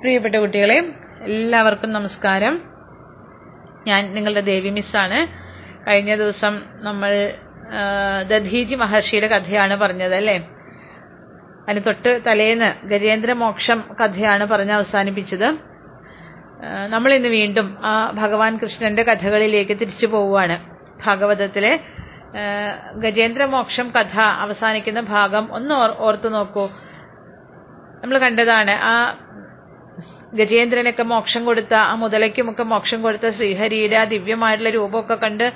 പ്രിയപ്പെട്ട കുട്ടികളെ എല്ലാവർക്കും നമസ്കാരം. ഞാൻ നിങ്ങളുടെ ദേവി മിസ്സാണ്. കഴിഞ്ഞ ദിവസം നമ്മൾ ദധീജി മഹർഷിയുടെ കഥയാണ് പറഞ്ഞത് അല്ലേ? അതിന് തൊട്ട് തലേന്ന് ഗജേന്ദ്ര മോക്ഷം കഥയാണ് പറഞ്ഞ് അവസാനിപ്പിച്ചത്. നമ്മൾ ഇന്ന് വീണ്ടും ആ ഭഗവാൻ കൃഷ്ണന്റെ കഥകളിലേക്ക് തിരിച്ചു പോവുകയാണ്. ഭാഗവതത്തിലെ ഗജേന്ദ്രമോക്ഷം ഗജേന്ദ്ര മോക്ഷം കഥ അവസാനിക്കുന്ന ഭാഗം ഒന്ന് ഓർത്തു നോക്കൂ. നമ്മൾ കണ്ടതാണ് ആ ഗജേന്ദ്രനൊക്കെ മോക്ഷം കൊടുത്ത ആ മുതലയ്ക്കുമൊക്കെ മോക്ഷം കൊടുത്ത ശ്രീഹരിയുടെ ആ ദിവ്യമായിട്ടുള്ള രൂപമൊക്കെ കണ്ട്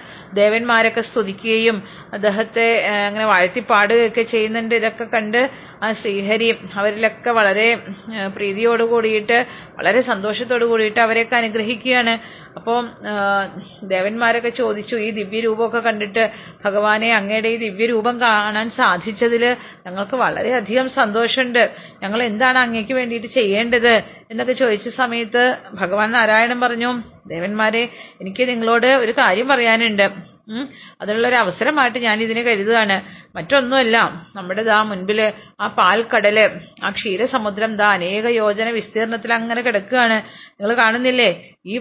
ദേവന്മാരൊക്കെ സ്തുതിക്കുകയും അദ്ദേഹത്തെ അങ്ങനെ വാഴ്ത്തിപ്പാടുകയൊക്കെ ചെയ്യുന്നുണ്ട്. ഇതൊക്കെ കണ്ട് ആ ശ്രീഹരി അവരിലൊക്കെ വളരെ പ്രീതിയോട് കൂടിയിട്ട് വളരെ സന്തോഷത്തോട് കൂടിയിട്ട് അവരെയൊക്കെ അനുഗ്രഹിക്കുകയാണ്. അപ്പോൾ ദേവന്മാരൊക്കെ ചോദിച്ചു ഈ ദിവ്യരൂപമൊക്കെ കണ്ടിട്ട് ഭഗവാനെ അങ്ങയുടെ ഈ ദിവ്യരൂപം കാണാൻ സാധിച്ചതിൽ ഞങ്ങൾക്ക് വളരെയധികം സന്തോഷമുണ്ട്. ഞങ്ങൾ എന്താണ് അങ്ങേക്ക് വേണ്ടിയിട്ട് ചെയ്യേണ്ടത്? എന്നൊക്കെ ചോദിച്ച സമയത്ത് ഭഗവാൻ നാരായണൻ പറഞ്ഞു ദേവന്മാരെ എനിക്ക് നിങ്ങളോട് ഒരു കാര്യം പറയാനുണ്ട്. ഉം. അതിനുള്ളൊരു അവസരമായിട്ട് ഞാൻ ഇതിനെ കരുതുകയാണ്. മറ്റൊന്നുമല്ല നമ്മുടെ ദാ മുൻപിൽ ആ പാൽക്കടൽ ആ ക്ഷീരസമുദ്രം ദാ അനേക യോജന വിസ്തീർണത്തിൽ അങ്ങനെ കിടക്കുകയാണ്. നിങ്ങൾ കാണുന്നില്ലേ? ഈ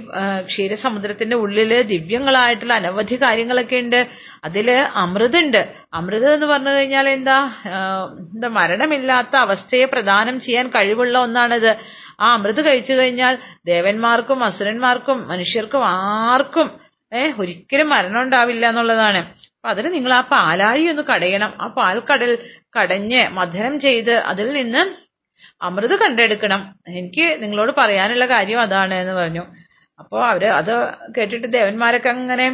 ക്ഷീരസമുദ്രത്തിന്റെ ഉള്ളിൽ ദിവ്യങ്ങളായിട്ടുള്ള അനവധി കാര്യങ്ങളൊക്കെ ഉണ്ട്. അതിൽ അമൃതുണ്ട് അമൃത് എന്ന് പറഞ്ഞു കഴിഞ്ഞാൽ എന്താ എന്താ മരണമില്ലാത്ത അവസ്ഥയെ പ്രദാനം ചെയ്യാൻ കഴിവുള്ള ഒന്നാണത്. ആ അമൃത് കഴിച്ചു കഴിഞ്ഞാൽ ദേവന്മാർക്കും അസുരന്മാർക്കും മനുഷ്യർക്കും ആർക്കും ഏഹ് ഒരിക്കലും മരണം ഉണ്ടാവില്ല എന്നുള്ളതാണ്. അപ്പൊ അതിന് നിങ്ങൾ ആ പാലാഴി ഒന്ന് കടയണം. ആ പാൽക്കടൽ കടഞ്ഞ് മഥനം ചെയ്ത് അതിൽ നിന്ന് അമൃത് കണ്ടെടുക്കണം. എനിക്ക് നിങ്ങളോട് പറയാനുള്ള കാര്യം അതാണ് എന്ന് പറഞ്ഞു. അപ്പോൾ അവർ അത് കേട്ടിട്ട് ദേവന്മാരൊക്കെ അങ്ങനെ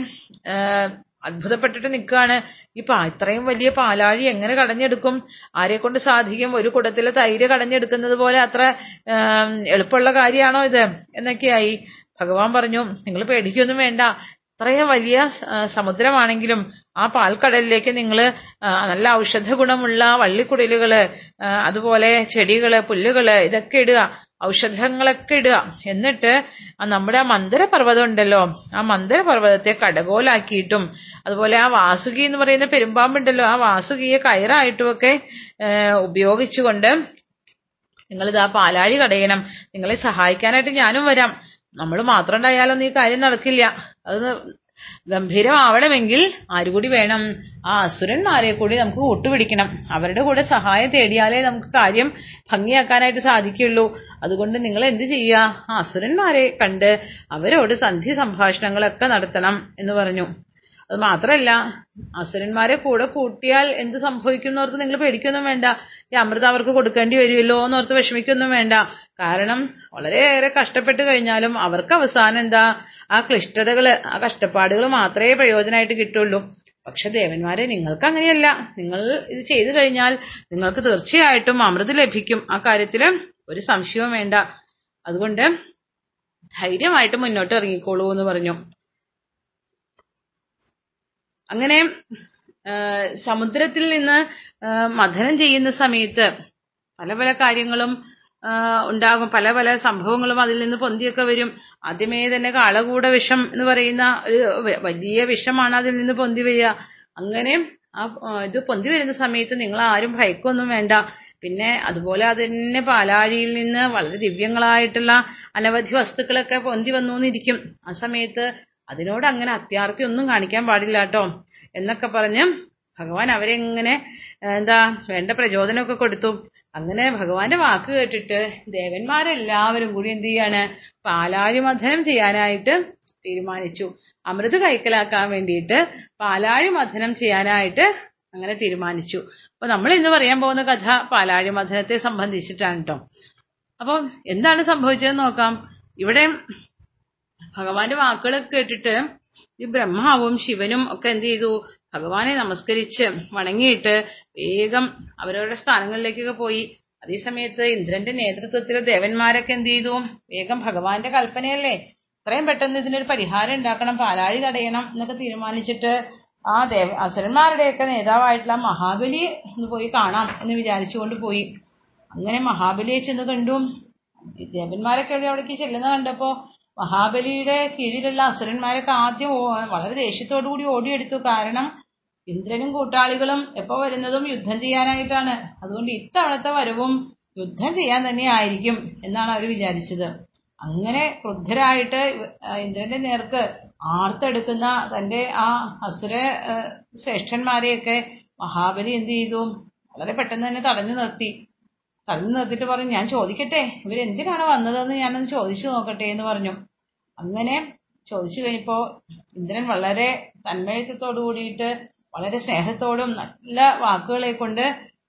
അത്ഭുതപ്പെട്ടിട്ട് നിൽക്കുകയാണ് ഈ പാ ഇത്രയും വലിയ പാലാഴി എങ്ങനെ കടഞ്ഞെടുക്കും? കൊണ്ട് സാധിക്കും? ഒരു കുടത്തിലെ തൈര് കടഞ്ഞെടുക്കുന്നത് പോലെ അത്ര എളുപ്പമുള്ള കാര്യമാണോ ഇത്? എന്നൊക്കെയായി ഭഗവാൻ പറഞ്ഞു നിങ്ങൾ പേടിക്കൊന്നും വേണ്ട. ഇത്രയും വലിയ സമുദ്രമാണെങ്കിലും ആ പാൽക്കടലിലേക്ക് നിങ്ങൾ നല്ല ഔഷധ ഗുണമുള്ള വള്ളിക്കുടലുകൾ അതുപോലെ ചെടികൾ പുല്ലുകൾ ഇതൊക്കെ ഇടുക. ഔഷധങ്ങളൊക്കെ ഇടുക. എന്നിട്ട് ആ നമ്മുടെ ആ മന്ദരപർവതം ഉണ്ടല്ലോ ആ മന്ദരപർവതത്തെ കടകോലാക്കിയിട്ടും അതുപോലെ ആ വാസുകി എന്ന് പറയുന്ന പെരുമ്പാമ്പുണ്ടല്ലോ ആ വാസുകിയെ കയറായിട്ടുമൊക്കെ ഉപയോഗിച്ചുകൊണ്ട് നിങ്ങളിത് ആ പാലാഴി കടയണം. നിങ്ങളെ സഹായിക്കാനായിട്ട് ഞാനും വരാം. നമ്മൾ മാത്രം ഉണ്ടായാലൊന്നും ഈ കാര്യം നടക്കില്ല. അത് ഗംഭീരമാവണമെങ്കിൽ ആര് കൂടി വേണം. ആ അസുരന്മാരെ കൂടി നമുക്ക് കൂട്ടുപിടിക്കണം. അവരുടെ കൂടെ സഹായം തേടിയാലേ നമുക്ക് കാര്യം ഭംഗിയാക്കാനായിട്ട് സാധിക്കുള്ളൂ അതുകൊണ്ട് നിങ്ങൾ എന്ത് ചെയ്യുക? ആ അസുരന്മാരെ കണ്ട് അവരോട് സന്ധി സംഭാഷണങ്ങളൊക്കെ നടത്തണം എന്ന് പറഞ്ഞു. അത് മാത്രല്ല അസുരന്മാരെ കൂടെ കൂട്ടിയാൽ എന്ത് സംഭവിക്കും എന്നോർത്ത് നിങ്ങൾ പേടിക്കൊന്നും വേണ്ട. ഈ അമൃത അവർക്ക് കൊടുക്കേണ്ടി വരുമല്ലോ എന്നോർത്ത് വിഷമിക്കൊന്നും വേണ്ട. കാരണം വളരെയേറെ കഷ്ടപ്പെട്ട് കഴിഞ്ഞാലും അവർക്ക് അവസാനം എന്താ ആ ക്ലിഷ്ടതകൾ ആ കഷ്ടപ്പാടുകൾ മാത്രമേ പ്രയോജനമായിട്ട് കിട്ടുള്ളൂ. പക്ഷെ ദേവന്മാരെ നിങ്ങൾക്ക് അങ്ങനെയല്ല. നിങ്ങൾ ഇത് ചെയ്തു കഴിഞ്ഞാൽ നിങ്ങൾക്ക് തീർച്ചയായിട്ടും അമൃത് ലഭിക്കും. ആ കാര്യത്തിൽ ഒരു സംശയവും വേണ്ട. അതുകൊണ്ട് ധൈര്യമായിട്ട് മുന്നോട്ട് ഇറങ്ങിക്കോളൂ എന്ന് പറഞ്ഞു. അങ്ങനെ സമുദ്രത്തിൽ നിന്ന് മഥനം ചെയ്യുന്ന സമയത്ത് പല പല കാര്യങ്ങളും ഉണ്ടാകും. പല പല സംഭവങ്ങളും അതിൽ നിന്ന് പൊന്തിയൊക്കെ വരും. ആദ്യമേ തന്നെ കാളകൂട വിഷം എന്ന് പറയുന്ന ഒരു വലിയ വിഷമാണ് അതിൽ നിന്ന് പൊന്തി വരിക. അങ്ങനെ ആ ഇത് പൊന്തി വരുന്ന സമയത്ത് നിങ്ങൾ ആരും ഭയക്കൊന്നും വേണ്ട. പിന്നെ അതുപോലെ അത് തന്നെ പാലാഴിയിൽ നിന്ന് വളരെ ദിവ്യങ്ങളായിട്ടുള്ള അനവധി വസ്തുക്കളൊക്കെ പൊന്തി വന്നു എന്നിരിക്കും ആ സമയത്ത് അതിനോട് അങ്ങനെ അത്യാർത്തി ഒന്നും കാണിക്കാൻ പാടില്ല കേട്ടോ. എന്നൊക്കെ പറഞ്ഞ് ഭഗവാൻ അവരെ ഇങ്ങനെ എന്താ വേണ്ട പ്രചോദനമൊക്കെ കൊടുത്തു. അങ്ങനെ ഭഗവാന്റെ വാക്ക് കേട്ടിട്ട് ദേവന്മാരെല്ലാവരും കൂടി എന്ത് ചെയ്യാണ് പാലാഴി മഥനം ചെയ്യാനായിട്ട് തീരുമാനിച്ചു. അമൃത് കൈക്കലാക്കാൻ വേണ്ടിയിട്ട് പാലാഴി മഥനം ചെയ്യാനായിട്ട് അങ്ങനെ തീരുമാനിച്ചു. അപ്പൊ നമ്മൾ ഇന്ന് പറയാൻ പോകുന്ന കഥ പാലാഴി മഥനത്തെ സംബന്ധിച്ചിട്ടാണ് കേട്ടോ. അപ്പോൾ എന്താണ് സംഭവിച്ചതെന്ന് നോക്കാം. ഇവിടെ ഭഗവാന്റെ വാക്കുകളൊക്കെ കേട്ടിട്ട് ഈ ബ്രഹ്മാവും ശിവനും ഒക്കെ എന്ത് ചെയ്തു? ഭഗവാനെ നമസ്കരിച്ച് വണങ്ങിയിട്ട് വേഗം അവരവരുടെ സ്ഥാനങ്ങളിലേക്കൊക്കെ പോയി. അതേ സമയത്ത് ഇന്ദ്രന്റെ നേതൃത്വത്തിൽ ദേവന്മാരൊക്കെ എന്ത് ചെയ്തു? വേഗം ഭഗവാന്റെ കൽപ്പനയല്ലേ? എത്രയും പെട്ടെന്ന് ഇതിനൊരു പരിഹാരം ഉണ്ടാക്കണം പാലാഴി തടയണം എന്നൊക്കെ തീരുമാനിച്ചിട്ട് ആ ദേവ അസുരന്മാരുടെയൊക്കെ നേതാവായിട്ടുള്ള മഹാബലി ഒന്ന് പോയി കാണാം എന്ന് വിചാരിച്ചുകൊണ്ട് പോയി. അങ്ങനെ മഹാബലിയെ ചെന്ന് കണ്ടു. ദേവന്മാരൊക്കെ എവിടെ അവിടേക്ക് ചെല്ലുന്ന കണ്ടപ്പോ മഹാബലിയുടെ കീഴിലുള്ള അസുരന്മാരൊക്കെ ആദ്യം വളരെ ദേഷ്യത്തോടു കൂടി ഓടിയെടുത്തു. കാരണം ഇന്ദ്രനും കൂട്ടാളികളും എപ്പോ വരുന്നതും യുദ്ധം ചെയ്യാനായിട്ടാണ്. അതുകൊണ്ട് ഇത്തവണത്തെ വരവും യുദ്ധം ചെയ്യാൻ തന്നെ ആയിരിക്കും എന്നാണ് അവർ വിചാരിച്ചത്. അങ്ങനെ ക്രുദ്ധരായിട്ട് ഇന്ദ്രന്റെ നേർക്ക് ആർത്തെടുക്കുന്ന തന്റെ ആ അസുര ശ്രേഷ്ഠന്മാരെയൊക്കെ മഹാബലി എന്ത് ചെയ്തു? വളരെ പെട്ടെന്ന് തന്നെ തടഞ്ഞു നിർത്തി. തടഞ്ഞു നിർത്തിയിട്ട് പറഞ്ഞു ഞാൻ ചോദിക്കട്ടെ ഇവരെന്തിനാണ് വന്നതെന്ന് ഞാനൊന്ന് ചോദിച്ചു നോക്കട്ടെ എന്ന് പറഞ്ഞു. അങ്ങനെ ചോദിച്ചു കഴിഞ്ഞപ്പോൾ ഇന്ദ്രൻ വളരെ തന്മയത്വത്തോടു കൂടിയിട്ട് വളരെ സ്നേഹത്തോടും നല്ല വാക്കുകളെ കൊണ്ട്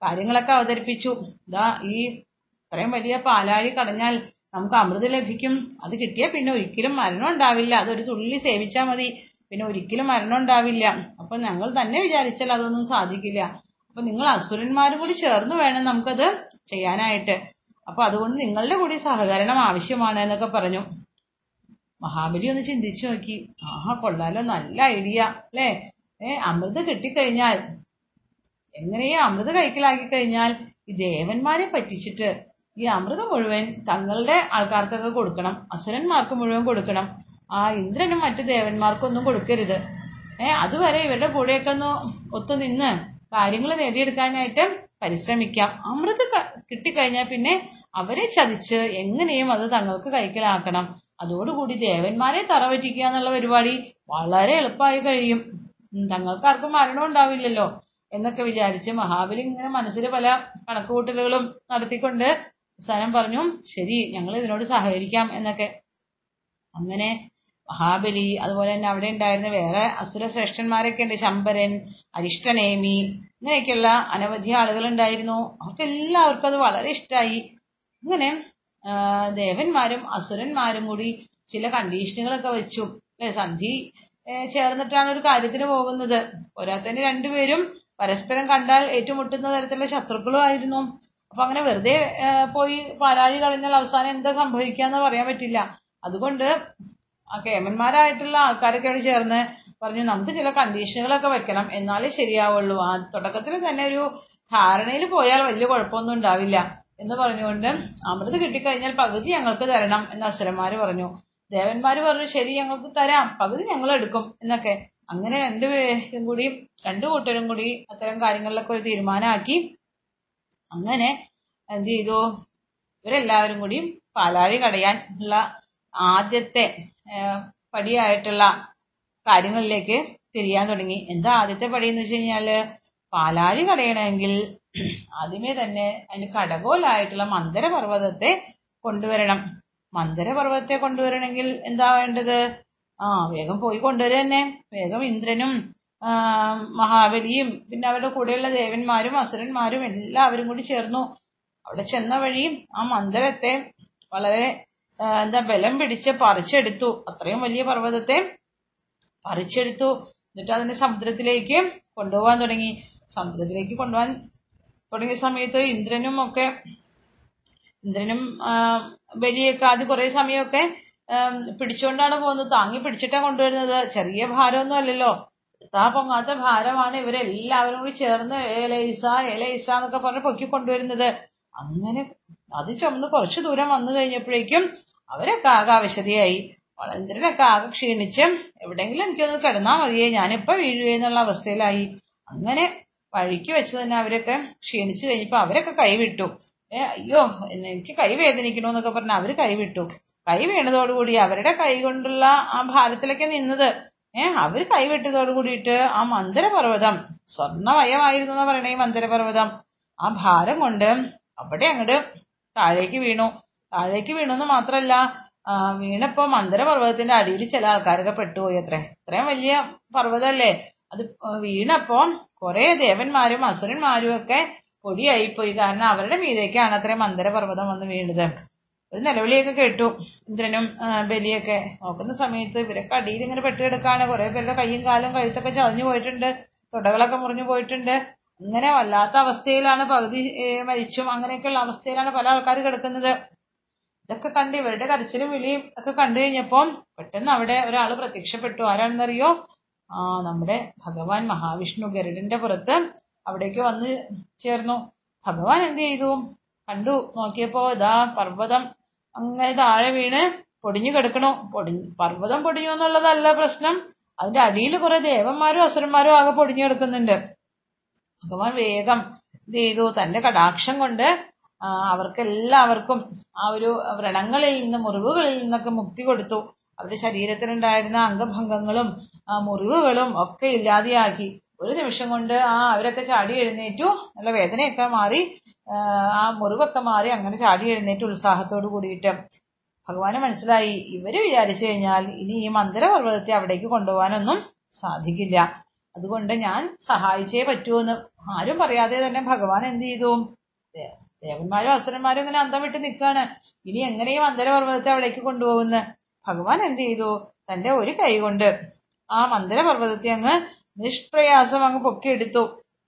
കാര്യങ്ങളൊക്കെ അവതരിപ്പിച്ചു. ഇതാ ഈ ഇത്രയും വലിയ പാലാഴി കടഞ്ഞാൽ നമുക്ക് അമൃത് ലഭിക്കും. അത് കിട്ടിയാൽ പിന്നെ ഒരിക്കലും മരണം ഉണ്ടാവില്ല. അതൊരു തുള്ളി സേവിച്ചാൽ മതി. പിന്നെ ഒരിക്കലും മരണം ഉണ്ടാവില്ല. അപ്പൊ ഞങ്ങൾ തന്നെ വിചാരിച്ചാൽ അതൊന്നും സാധിക്കില്ല. അപ്പൊ നിങ്ങൾ അസുരന്മാർ കൂടി ചേർന്ന് വേണം നമുക്കത് ചെയ്യാനായിട്ട്. അപ്പൊ അതുകൊണ്ട് നിങ്ങളുടെ കൂടി സഹകരണം ആവശ്യമാണ് എന്നൊക്കെ പറഞ്ഞു. മഹാബലി ഒന്ന് ചിന്തിച്ചു നോക്കി. ആഹാ കൊള്ളാലോ നല്ല ഐഡിയ അല്ലേ? ഏ അമൃത് കിട്ടിക്കഴിഞ്ഞാൽ എങ്ങനെയും അമൃത് കൈക്കലാക്കി കഴിഞ്ഞാൽ ഈ ദേവന്മാരെ പറ്റിച്ചിട്ട് ഈ അമൃതം മുഴുവൻ തങ്ങളുടെ ആൾക്കാർക്കൊക്കെ കൊടുക്കണം അസുരന്മാർക്ക് മുഴുവൻ കൊടുക്കണം. ആ ഇന്ദ്രനും മറ്റു ദേവന്മാർക്കൊന്നും കൊടുക്കരുത്. ഏ അതുവരെ ഇവരുടെ കൂടെയൊക്കെ ഒന്ന് ഒത്തുനിന്ന് കാര്യങ്ങൾ നേടിയെടുക്കാനായിട്ട് പരിശ്രമിക്കാം. അമൃത് കിട്ടിക്കഴിഞ്ഞാൽ പിന്നെ അവരെ ചതിച്ച് എങ്ങനെയും അത് തങ്ങൾക്ക് കൈക്കലാക്കണം. അതോടുകൂടി ദേവന്മാരെ തറവറ്റിക്കുക എന്നുള്ള പരിപാടി വളരെ എളുപ്പമായി കഴിയും. തങ്ങൾക്ക് ആർക്കും മരണം ഉണ്ടാവില്ലല്ലോ എന്നൊക്കെ വിചാരിച്ച് മഹാബലി ഇങ്ങനെ മനസ്സിൽ പല കണക്കുകൂട്ടലുകളും നടത്തിക്കൊണ്ട് അവസാനം പറഞ്ഞു ശരി ഞങ്ങൾ ഇതിനോട് സഹകരിക്കാം എന്നൊക്കെ. അങ്ങനെ മഹാബലി അതുപോലെ തന്നെ അവിടെ ഉണ്ടായിരുന്ന വേറെ അസുര ശ്രേഷ്ഠന്മാരൊക്കെ ഉണ്ട്. ശമ്പരൻ അരിഷ്ടനേമി ഇങ്ങനെയൊക്കെയുള്ള അനവധി ആളുകൾ ഉണ്ടായിരുന്നു അവർക്ക് എല്ലാവർക്കും അത് വളരെ ഇഷ്ടമായി ഇങ്ങനെ ദേവന്മാരും അസുരന്മാരും കൂടി ചില കണ്ടീഷനുകളൊക്കെ വെച്ചു. അല്ലെ സന്ധി ചേർന്നിട്ടാണ് ഒരു കാര്യത്തിന് പോകുന്നത്. പോരാത്തതിന് രണ്ടുപേരും പരസ്പരം കണ്ടാൽ ഏറ്റുമുട്ടുന്ന തരത്തിലുള്ള ശത്രുക്കളും ആയിരുന്നു. അപ്പൊ അങ്ങനെ വെറുതെ പോയി പാലാഴി കളഞ്ഞാൽ അവസാനം എന്താ സംഭവിക്കാന്ന് പറയാൻ പറ്റില്ല. അതുകൊണ്ട് കേമന്മാരായിട്ടുള്ള ആൾക്കാരൊക്കെ ചേർന്ന് പറഞ്ഞു നമുക്ക് ചില കണ്ടീഷനുകളൊക്കെ വെക്കണം. എന്നാലേ ശരിയാവുള്ളൂ. ആ തുടക്കത്തിൽ തന്നെ ഒരു ധാരണയിൽ പോയാൽ വലിയ കുഴപ്പമൊന്നും ഉണ്ടാവില്ല. എന്ന് പറഞ്ഞുകൊണ്ട് അമൃത് കിട്ടിക്കഴിഞ്ഞാൽ പകുതി ഞങ്ങൾക്ക് തരണം എന്ന് അസുരന്മാര് പറഞ്ഞു. ദേവന്മാര് പറഞ്ഞു ശരി ഞങ്ങൾക്ക് തരാം. പകുതി ഞങ്ങൾ എടുക്കും. എന്നൊക്കെ. അങ്ങനെ രണ്ടുപേരും കൂടി രണ്ടു കൂട്ടരും കൂടി അത്തരം കാര്യങ്ങളിലൊക്കെ ഒരു തീരുമാനമാക്കി. അങ്ങനെ എന്ത് ചെയ്തു? ഇവരെല്ലാവരും കൂടി പാലാഴി കടയാൻ ഉള്ള ആദ്യത്തെ പടിയായിട്ടുള്ള കാര്യങ്ങളിലേക്ക് തിരിയാൻ തുടങ്ങി. എന്താ ആദ്യത്തെ പടി എന്ന് വെച്ച് കഴിഞ്ഞാൽ പാലാഴി കടയണമെങ്കിൽ ആദ്യമേ തന്നെ അതിന് കടകോലായിട്ടുള്ള മന്ദരപർവതത്തെ കൊണ്ടുവരണം. മന്ദരപർവതത്തെ കൊണ്ടുവരണമെങ്കിൽ എന്താ വേണ്ടത്? ആ വേഗം പോയി കൊണ്ടുവരിക തന്നെ. വേഗം ഇന്ദ്രനും മഹാബലിയും പിന്നെ അവരുടെ കൂടെയുള്ള ദേവന്മാരും അസുരന്മാരും എല്ലാവരും കൂടി ചേർന്നു. അവിടെ ചെന്ന വഴി ആ മന്ദരത്തെ വളരെ എന്താ ബലം പിടിച്ച് പറിച്ചെടുത്തു. അത്രയും വലിയ പർവതത്തെ പറിച്ചെടുത്തു. എന്നിട്ട് അതിനെ സമുദ്രത്തിലേക്ക് കൊണ്ടുപോകാൻ തുടങ്ങി. സമുദ്രത്തിലേക്ക് കൊണ്ടുപോകാൻ തുടങ്ങിയ സമയത്ത് ഇന്ദ്രനും ഒക്കെ ഇന്ദ്രനും ബലിയൊക്കെ ആദ്യം കുറെ സമയമൊക്കെ പിടിച്ചുകൊണ്ടാണ് പോകുന്നത്. താങ്ങി പിടിച്ചിട്ടാണ് കൊണ്ടുവരുന്നത്. ചെറിയ ഭാരമൊന്നും അല്ലല്ലോ. താ പൊങ്ങാത്ത ഭാരമാണ് ഇവരെല്ലാവരും കൂടി ചേർന്ന് ഏലൈസ ഏലൈസ എന്നൊക്കെ പറഞ്ഞ് പൊക്കി കൊണ്ടുവരുന്നത്. അങ്ങനെ അത് ചുമന്ന് കുറച്ചു ദൂരം വന്നു കഴിഞ്ഞപ്പോഴേക്കും അവരൊക്കെ ആകെ അവശതയായി. വളന്ദ്രനൊക്കെ ആകെ ക്ഷീണിച്ച്. എവിടെയെങ്കിലും എനിക്കൊന്ന് കിടന്നാൽ മതിയേ ഞാനിപ്പൊ വീഴുകയെന്നുള്ള അവസ്ഥയിലായി. അങ്ങനെ വഴിക്ക് വെച്ച് തന്നെ അവരൊക്കെ ക്ഷീണിച്ച് കഴിഞ്ഞപ്പോ അവരൊക്കെ കൈവിട്ടു ഏ അയ്യോ എനിക്ക് കൈ വേദനിക്കണു എന്നൊക്കെ അവർ കൈവിട്ടു കൈ വീണതോടുകൂടി അവരുടെ കൈ കൊണ്ടുള്ള ആ ഭാരത്തിലൊക്കെ നിന്നത്. ഏ അവർ കൈവിട്ടതോട് കൂടിയിട്ട് ആ മന്ദരപർവതം സ്വർണമയമായിരുന്നു എന്ന് പറയണേ ഈ മന്ദരപർവതം. ആ ഭാരം കൊണ്ട് അവിടെ അങ്ങോട്ട് താഴേക്ക് വീണു. താഴേക്ക് വീണു എന്ന് മാത്രല്ല വീണപ്പോ മന്ദരപർവതത്തിന്റെ അടിയിൽ ചില ആൾക്കാരൊക്കെ പെട്ടുപോയി അത്രേ. ഇത്രയും വലിയ പർവതമല്ലേ അത് വീണപ്പോ കുറെ ദേവന്മാരും അസുരന്മാരും ഒക്കെ പൊടിയായിപ്പോയി. കാരണം അവരുടെ മീതേക്കാണ് അത്രയും മന്ദരപർവതം വന്ന് വീണത്. ഒരു നിലവിളിയൊക്കെ കേട്ടു. ഇന്ദ്രനും ബലിയൊക്കെ. നോക്കുന്ന സമയത്ത് ഇവരൊക്കെ അടിയിൽ ഇങ്ങനെ പെട്ടുകിടക്കാണ്. കുറെ പേരുടെ കൈയും കാലും കഴുത്തൊക്കെ ചതഞ്ഞു പോയിട്ടുണ്ട്. തുടകളൊക്കെ മുറിഞ്ഞു പോയിട്ടുണ്ട്. ഇങ്ങനെ വല്ലാത്ത അവസ്ഥയിലാണ് പകുതി മരിച്ചും അങ്ങനെയൊക്കെയുള്ള അവസ്ഥയിലാണ് പല ആൾക്കാർ കിടക്കുന്നത്. ഇതൊക്കെ കണ്ട് ഇവരുടെ കരച്ചിലും വിളിയും ഒക്കെ കണ്ടു കഴിഞ്ഞപ്പോൾ പെട്ടെന്ന് അവിടെ ഒരാൾ പ്രത്യക്ഷപ്പെട്ടു. ആരാണെന്നറിയോ? ആ നമ്മുടെ ഭഗവാൻ മഹാവിഷ്ണു ഗരുഡന്റെ പുറത്ത് അവിടേക്ക് വന്ന് ചേർന്നു. ഭഗവാൻ എന്ത് ചെയ്തു? കണ്ടു. നോക്കിയപ്പോ ഇതാ പർവതം അങ്ങനെ താഴെ വീണ് പൊടിഞ്ഞു കിടക്കണു. പൊടി പർവതം പൊടിഞ്ഞു എന്നുള്ളതല്ല പ്രശ്നം. അതിന്റെ അടിയിൽ കുറെ ദേവന്മാരും അസുരന്മാരും ആകെ പൊടിഞ്ഞു കിടക്കുന്നുണ്ട്. ഭഗവാൻ വേഗം എന്ത് ചെയ്തു? തന്റെ കടാക്ഷം കൊണ്ട് അവർക്കെല്ലാവർക്കും ആ ഒരു വ്രണങ്ങളിൽ നിന്നും മുറിവുകളിൽ നിന്നൊക്കെ മുക്തി കൊടുത്തു. അവരുടെ ശരീരത്തിലുണ്ടായിരുന്ന അംഗഭംഗങ്ങളും മുറിവുകളും ഒക്കെ ഇല്ലാതെയാക്കി. ഒരു നിമിഷം കൊണ്ട് ആ അവരൊക്കെ ചാടി എഴുന്നേറ്റു. നല്ല വേദനയൊക്കെ മാറി ആ, മുറിവൊക്കെ മാറി അങ്ങനെ ചാടി എഴുന്നേറ്റ് ഉത്സാഹത്തോട് കൂടിയിട്ട്. ഭഗവാന് മനസ്സിലായി ഇവർ വിചാരിച്ചു കഴിഞ്ഞാൽ ഇനി ഈ മന്ദിരപർവതത്തെ അവിടേക്ക് കൊണ്ടുപോകാനൊന്നും സാധിക്കില്ല. അതുകൊണ്ട് ഞാൻ സഹായിച്ചേ പറ്റൂന്ന്. ആരും പറയാതെ തന്നെ ഭഗവാൻ എന്ത് ചെയ്തു? ദേവന്മാരും അസുരന്മാരും ഇങ്ങനെ അന്തം വിട്ട് നിൽക്കുകയാണ് ഇനി എങ്ങനെയും ഈ മന്ദിരപർവതത്തെ അവിടേക്ക് കൊണ്ടുപോകുന്ന? ഭഗവാൻ എന്ത് ചെയ്തു? തന്റെ ഒരു കൈ കൊണ്ട് ആ മന്ദരപർവതത്തെ അങ്ങ് നിഷ്പ്രയാസം അങ്ങ് പൊക്കിയെടുത്തു.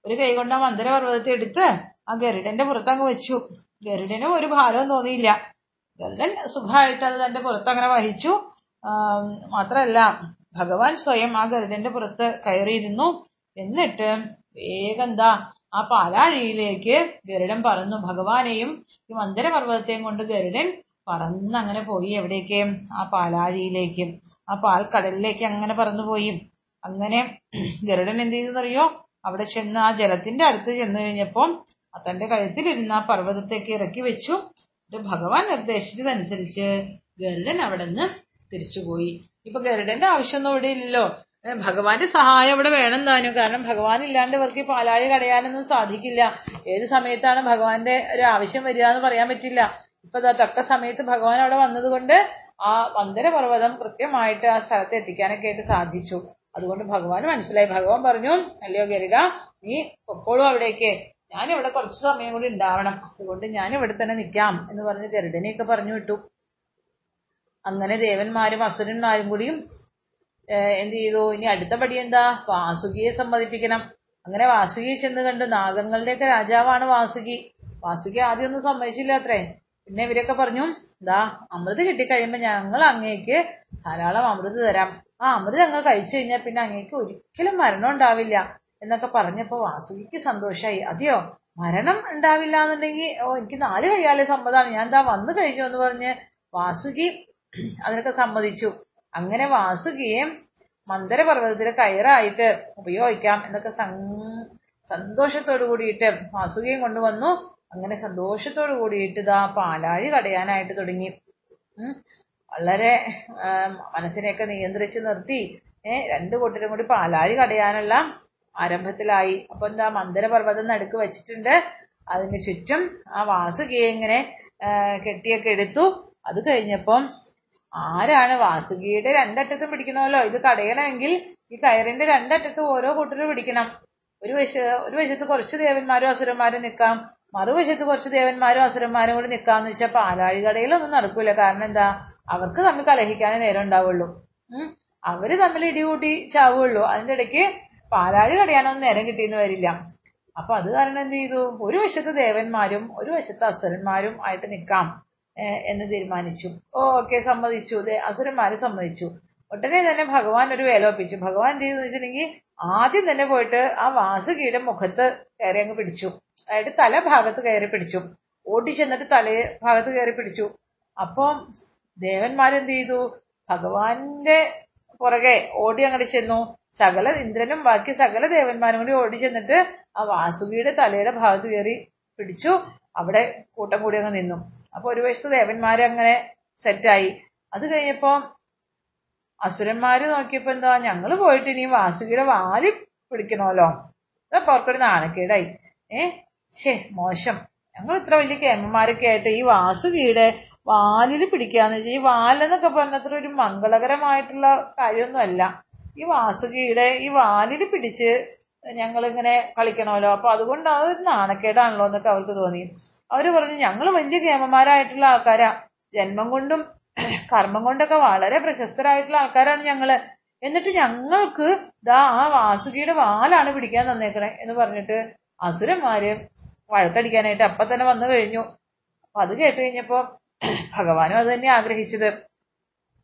ഒരു കൈ കൊണ്ട് ആ മന്ദരപർവതത്തെ എടുത്ത് ആ ഗരുഡന്റെ പുറത്ത് അങ്ങ് വെച്ചു. ഗരുഡനും ഒരു ഭാരവും തോന്നിയില്ല. ഗരുഡൻ സുഖമായിട്ട് അത് തന്റെ പുറത്ത് അങ്ങനെ വഹിച്ചു മാത്രമല്ല ഭഗവാൻ സ്വയം ആ ഗരുഡന്റെ പുറത്ത് കയറിയിരുന്നു എന്നിട്ട് വേഗം ദാ. ആ പാലാഴിയിലേക്ക് ഗരുഡൻ പറന്നു. ഭഗവാനെയും ഈ മന്ദരപർവതത്തെയും കൊണ്ട് ഗരുഡൻ പറന്നങ്ങനെ പോയി എവിടേക്ക്? ആ പാലാഴിയിലേക്ക്. ആ പാൽക്കടലിലേക്ക് അങ്ങനെ പറന്നു പോയി. അങ്ങനെ ഗരുഡൻ എന്ത് ചെയ്തെന്നറിയോ അവിടെ ചെന്ന് ആ ജലത്തിന്റെ അടുത്ത് ചെന്ന് കഴിഞ്ഞപ്പോ തന്റെ കഴുത്തിലിരുന്ന ആ പർവതത്തേക്ക് ഇറക്കി വെച്ചു. ഭഗവാൻ നിർദ്ദേശിച്ചതനുസരിച്ച് ഗരുഡൻ അവിടെ നിന്ന് തിരിച്ചുപോയി. ഇപ്പൊ ഗരുഡന്റെ ആവശ്യമൊന്നും ഇവിടെ ഇല്ലല്ലോ. ഭഗവാന്റെ സഹായം ഇവിടെ വേണം താനും. കാരണം ഭഗവാൻ ഇല്ലാണ്ട് ഇവർക്ക് ഈ പാലാഴി കടയാനൊന്നും സാധിക്കില്ല. ഏത് സമയത്താണ് ഭഗവാന്റെ ഒരു ആവശ്യം വരിക എന്ന് പറയാൻ പറ്റില്ല. ഇപ്പൊ തക്ക സമയത്ത് ഭഗവാൻ അവിടെ വന്നതുകൊണ്ട് ആ മന്ദരപർവതം കൃത്യമായിട്ട് ആ സ്ഥലത്ത് എത്തിക്കാനൊക്കെ ആയിട്ട് സാധിച്ചു. അതുകൊണ്ട് ഭഗവാൻ മനസ്സിലായി. ഭഗവാൻ പറഞ്ഞു അല്ലയോ ഗരുഡ നീ പൊക്കോളൂ അവിടേക്ക്. ഞാൻ ഇവിടെ കുറച്ച് സമയം കൂടി ഉണ്ടാവണം. അതുകൊണ്ട് ഞാൻ ഇവിടെ തന്നെ നിൽക്കാം. എന്ന് പറഞ്ഞ് ഗരുഡനെയൊക്കെ പറഞ്ഞു വിട്ടു. അങ്ങനെ ദേവന്മാരും അസുരന്മാരും കൂടിയും എന്ത് ചെയ്തു ഇനി അടുത്ത പടി എന്താ? വാസുകിയെ സമ്മതിപ്പിക്കണം. അങ്ങനെ വാസുകിയെ ചെന്ന് കണ്ടു. നാഗങ്ങളുടെയൊക്കെ രാജാവാണ് വാസുകി. വാസുകി ആദ്യം ഒന്നും സമ്മതിച്ചില്ല അത്രേ. പിന്നെ ഇവരൊക്കെ പറഞ്ഞു ദാ അമൃത് കിട്ടിക്കഴിയുമ്പോ ഞങ്ങൾ അങ്ങേക്ക് ധാരാളം അമൃത് തരാം. ആ അമൃത് അങ്ങ് കഴിച്ചു കഴിഞ്ഞാൽ പിന്നെ അങ്ങേക്ക് ഒരിക്കലും മരണം ഉണ്ടാവില്ല. എന്നൊക്കെ പറഞ്ഞപ്പോ വാസുകിക്ക് സന്തോഷമായി അതെയോ? മരണം ഉണ്ടാവില്ല എന്നുണ്ടെങ്കിൽ ഓ എനിക്ക് നാല് കയ്യാലെ സമ്മതമാണ് ഞാൻ ദാ വന്നു കഴിഞ്ഞു എന്ന് പറഞ്ഞ് വാസുകി അതിനൊക്കെ സമ്മതിച്ചു. അങ്ങനെ വാസുകിയെ മന്ദരപർവതത്തിലെ കയറായിട്ട് ഉപയോഗിക്കാം എന്നൊക്കെ സന്തോഷത്തോടു കൂടിയിട്ട് വാസുകിയും കൊണ്ടുവന്നു. അങ്ങനെ സന്തോഷത്തോടു കൂടിയിട്ട് ഇതാ പാലാഴി തടയാനായിട്ട് തുടങ്ങി. വളരെ മനസ്സിനെയൊക്കെ നിയന്ത്രിച്ച് നിർത്തി. ഏഹ് രണ്ടു കൂട്ടരും കൂടി പാലാഴി കടയാനുള്ള ആരംഭത്തിലായി. അപ്പൊ എന്താ മന്ദരപർവതം നടുക്ക് വെച്ചിട്ടുണ്ട്. അതിന് ചുറ്റും ആ വാസുകിയെ ഇങ്ങനെ കെട്ടിയൊക്കെ എടുത്തു. അത് കഴിഞ്ഞപ്പം ആരാണ് വാസുകിയുടെ രണ്ടറ്റത്തും പിടിക്കണമല്ലോ? ഇത് കടയണമെങ്കിൽ ഈ കയറിന്റെ രണ്ടറ്റത്തും ഓരോ കൂട്ടരും പിടിക്കണം. ഒരു വശ ഒരു വശത്ത് കുറച്ച് ദേവന്മാരും അസുരന്മാരും നിൽക്കാം. മറുവശത്ത് കുറച്ച് ദേവന്മാരും അസുരന്മാരും കൂടി നിൽക്കാന്ന് വെച്ചാൽ പാലാഴി കടയിലൊന്നും നടക്കൂല. കാരണം എന്താ? അവർക്ക് തമ്മിൽ കലഹിക്കാനേ നേരം ഉണ്ടാവുള്ളൂ. അവർ തമ്മിൽ ഇടികൂട്ടി ചാവുള്ളൂ. അതിന്റെ ഇടയ്ക്ക് പാലാഴി കടയാനൊന്നും നേരം കിട്ടിയെന്ന് വരില്ല. അപ്പൊ അത് കാരണം എന്ത് ചെയ്തു? ഒരു വശത്ത് ദേവന്മാരും ഒരു വശത്ത് അസുരന്മാരും ആയിട്ട് നിൽക്കാം. എന്ന് തീരുമാനിച്ചു. ഓക്കെ സമ്മതിച്ചു. അസുരന്മാര് സമ്മതിച്ചു. ഉടനെ തന്നെ ഭഗവാൻ ഒരു വേലോപ്പിച്ചു ഭഗവാൻ എന്ത് ചെയ്തെന്ന് വെച്ചിട്ടുണ്ടെങ്കിൽ ആദ്യം തന്നെ പോയിട്ട് ആ വാസുകിയുടെ മുഖത്ത് കയറി അങ്ങ് പിടിച്ചു. അതായത് തല ഭാഗത്ത് കയറി പിടിച്ചു. ഓടി ചെന്നിട്ട് തല ഭാഗത്ത് കയറി പിടിച്ചു. അപ്പം ദേവന്മാരെന്ത് ചെയ്തു? ഭഗവാന്റെ പുറകെ ഓടി അങ്ങോട്ട് ചെന്നു. സകല ഇന്ദ്രനും ബാക്കി സകല ദേവന്മാരും കൂടി ഓടി ചെന്നിട്ട് ആ വാസുകിയുടെ തലയുടെ ഭാഗത്ത് കയറി പിടിച്ചു. അവിടെ കൂട്ടം കൂടി അങ്ങ് നിന്നു. അപ്പൊ ഒരു വശത്ത് ദേവന്മാരങ്ങനെ സെറ്റായി അത് കഴിഞ്ഞപ്പോ അസുരന്മാര് നോക്കിയപ്പോ എന്താ ഞങ്ങൾ പോയിട്ട് ഇനി വാസുകിയുടെ വാലി പിടിക്കണമല്ലോ. അതപ്പോ അവർക്കൊരു നാണക്കേടായി. ഏ ഛേ മോശം. ഞങ്ങൾ ഇത്ര വലിയ കേമന്മാരൊക്കെ ആയിട്ട് ഈ വാസുകിയുടെ വാലിൽ പിടിക്കാന്ന് വെച്ചാൽ ഈ വാലെന്നൊക്കെ പറഞ്ഞത്ര ഒരു മംഗളകരമായിട്ടുള്ള കാര്യമൊന്നുമല്ല. ഈ വാസുകിയുടെ ഈ വാലിൽ പിടിച്ച് ഞങ്ങളിങ്ങനെ കളിക്കണമല്ലോ. അപ്പൊ അതുകൊണ്ട് അതൊരു നാണക്കേടാണല്ലോ എന്നൊക്കെ അവർക്ക് തോന്നി. അവർ പറഞ്ഞു ഞങ്ങൾ വലിയ കേമന്മാരായിട്ടുള്ള ആൾക്കാരാ. ജന്മം കൊണ്ടും കർമ്മം കൊണ്ടൊക്കെ വളരെ പ്രശസ്തരായിട്ടുള്ള ആൾക്കാരാണ് ഞങ്ങൾ. എന്നിട്ട് ഞങ്ങൾക്ക് ദാ ആ വാസുകിയുടെ വാലാണ് പിടിക്കാൻ തന്നേക്കണേ എന്ന് പറഞ്ഞിട്ട് അസുരന്മാര് വഴക്കടിക്കാനായിട്ട് അപ്പൊ തന്നെ വന്നു കഴിഞ്ഞു. അപ്പൊ അത് കേട്ട് കഴിഞ്ഞപ്പോ ഭഗവാനും അത് തന്നെ ആഗ്രഹിച്ചത്.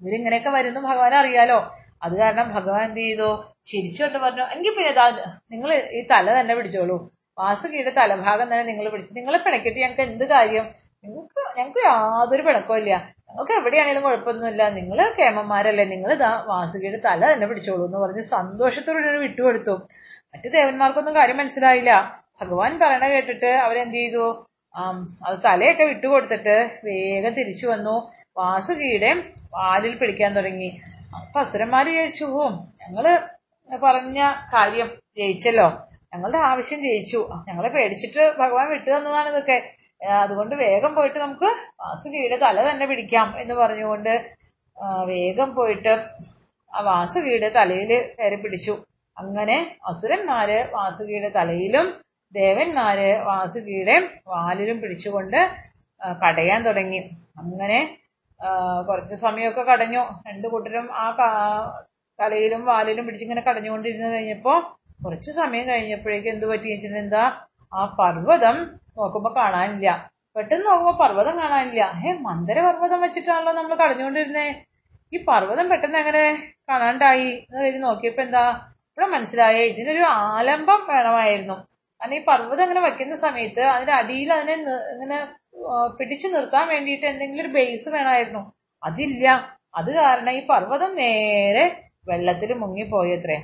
ഇവരിങ്ങനെയൊക്കെ വരുന്നു ഭഗവാൻ അറിയാലോ അത് കാരണം ഭഗവാൻ എന്ത് ചെയ്തു? ചിരിച്ചുകൊണ്ട് പറഞ്ഞു എനിക്ക് പിന്നെ നിങ്ങൾ ഈ തല തന്നെ പിടിച്ചോളൂ. വാസുകിയുടെ തലഭാഗം തന്നെ നിങ്ങൾ പിടിച്ചു നിങ്ങളെ പിണക്കിട്ട് ഞങ്ങൾക്ക് എന്ത് കാര്യം? നിങ്ങൾക്ക് ഞങ്ങൾക്ക് യാതൊരു പിണക്കവും ഇല്ല. ഞങ്ങൾക്ക് എവിടെയാണെങ്കിലും കുഴപ്പമൊന്നുമില്ല. നിങ്ങൾ കേമന്മാരല്ലേ നിങ്ങൾ ഇതാ വാസുകിയുടെ തല തന്നെ പിടിച്ചോളൂ എന്ന് പറഞ്ഞ് സന്തോഷത്തോടെ വിട്ടുകൊടുത്തു. മറ്റു ദേവന്മാർക്കൊന്നും കാര്യം മനസ്സിലായില്ല. ഭഗവാൻ പറയണ കേട്ടിട്ട് അവരെന്ത് ചെയ്തു? ആ അത് തലയൊക്കെ വിട്ടുകൊടുത്തിട്ട് വേഗം തിരിച്ചു വന്നു. വാസുകിയുടെ വാലിൽ പിടിക്കാൻ തുടങ്ങി. അപ്പൊ അസുരന്മാര് ജയിച്ചു ഓ ഞങ്ങൾ പറഞ്ഞ കാര്യം ജയിച്ചല്ലോ. ഞങ്ങളുടെ ആവശ്യം ജയിച്ചു. ഞങ്ങളെ പേടിച്ചിട്ട് ഭഗവാൻ വിട്ടു തന്നതാണ് ഇതൊക്കെ. അതുകൊണ്ട് വേഗം പോയിട്ട് നമുക്ക് വാസുകിയുടെ തല തന്നെ പിടിക്കാം എന്ന് പറഞ്ഞുകൊണ്ട് വേഗം പോയിട്ട് ആ വാസുകിയുടെ തലയിൽ കയറി പിടിച്ചു. അങ്ങനെ അസുരന്മാര് വാസുകിയുടെ തലയിലും ദേവന്മാര് വാസുകിയുടെ വാലിലും പിടിച്ചുകൊണ്ട് കടയാൻ തുടങ്ങി. അങ്ങനെ കുറച്ച് സമയമൊക്കെ കടഞ്ഞു. രണ്ടു കൂട്ടരും ആ തലയിലും വാലിലും പിടിച്ചിങ്ങനെ കടഞ്ഞുകൊണ്ടിരുന്ന് കഴിഞ്ഞപ്പോ കുറച്ച് സമയം കഴിഞ്ഞപ്പോഴേക്കും എന്ത് പറ്റി എന്താ ആ പർവതം നോക്കുമ്പോ കാണാനില്ല. പെട്ടെന്ന് നോക്കുമ്പോ പർവതം കാണാനില്ല. ഏ മന്ദര പർവതം വെച്ചിട്ടാണല്ലോ നമ്മൾ കടഞ്ഞുകൊണ്ടിരുന്നേ. ഈ പർവതം പെട്ടെന്ന് എങ്ങനെ കാണാണ്ടായി എന്ന് കഴിഞ്ഞ് നോക്കിയപ്പോ എന്താ ഇവിടെ മനസ്സിലായേ ഇതിനൊരു ആലംബം വേണമായിരുന്നു. കാരണം ഈ പർവതം ഇങ്ങനെ വെക്കുന്ന സമയത്ത് അതിന്റെ അടിയിൽ അതിനെ ഇങ്ങനെ പിടിച്ചു നിർത്താൻ വേണ്ടിയിട്ട് എന്തെങ്കിലും ഒരു ബേസ് വേണമായിരുന്നു. അതില്ല. അത് കാരണം ഈ പർവതം നേരെ വെള്ളത്തിൽ മുങ്ങിപ്പോയത്രേ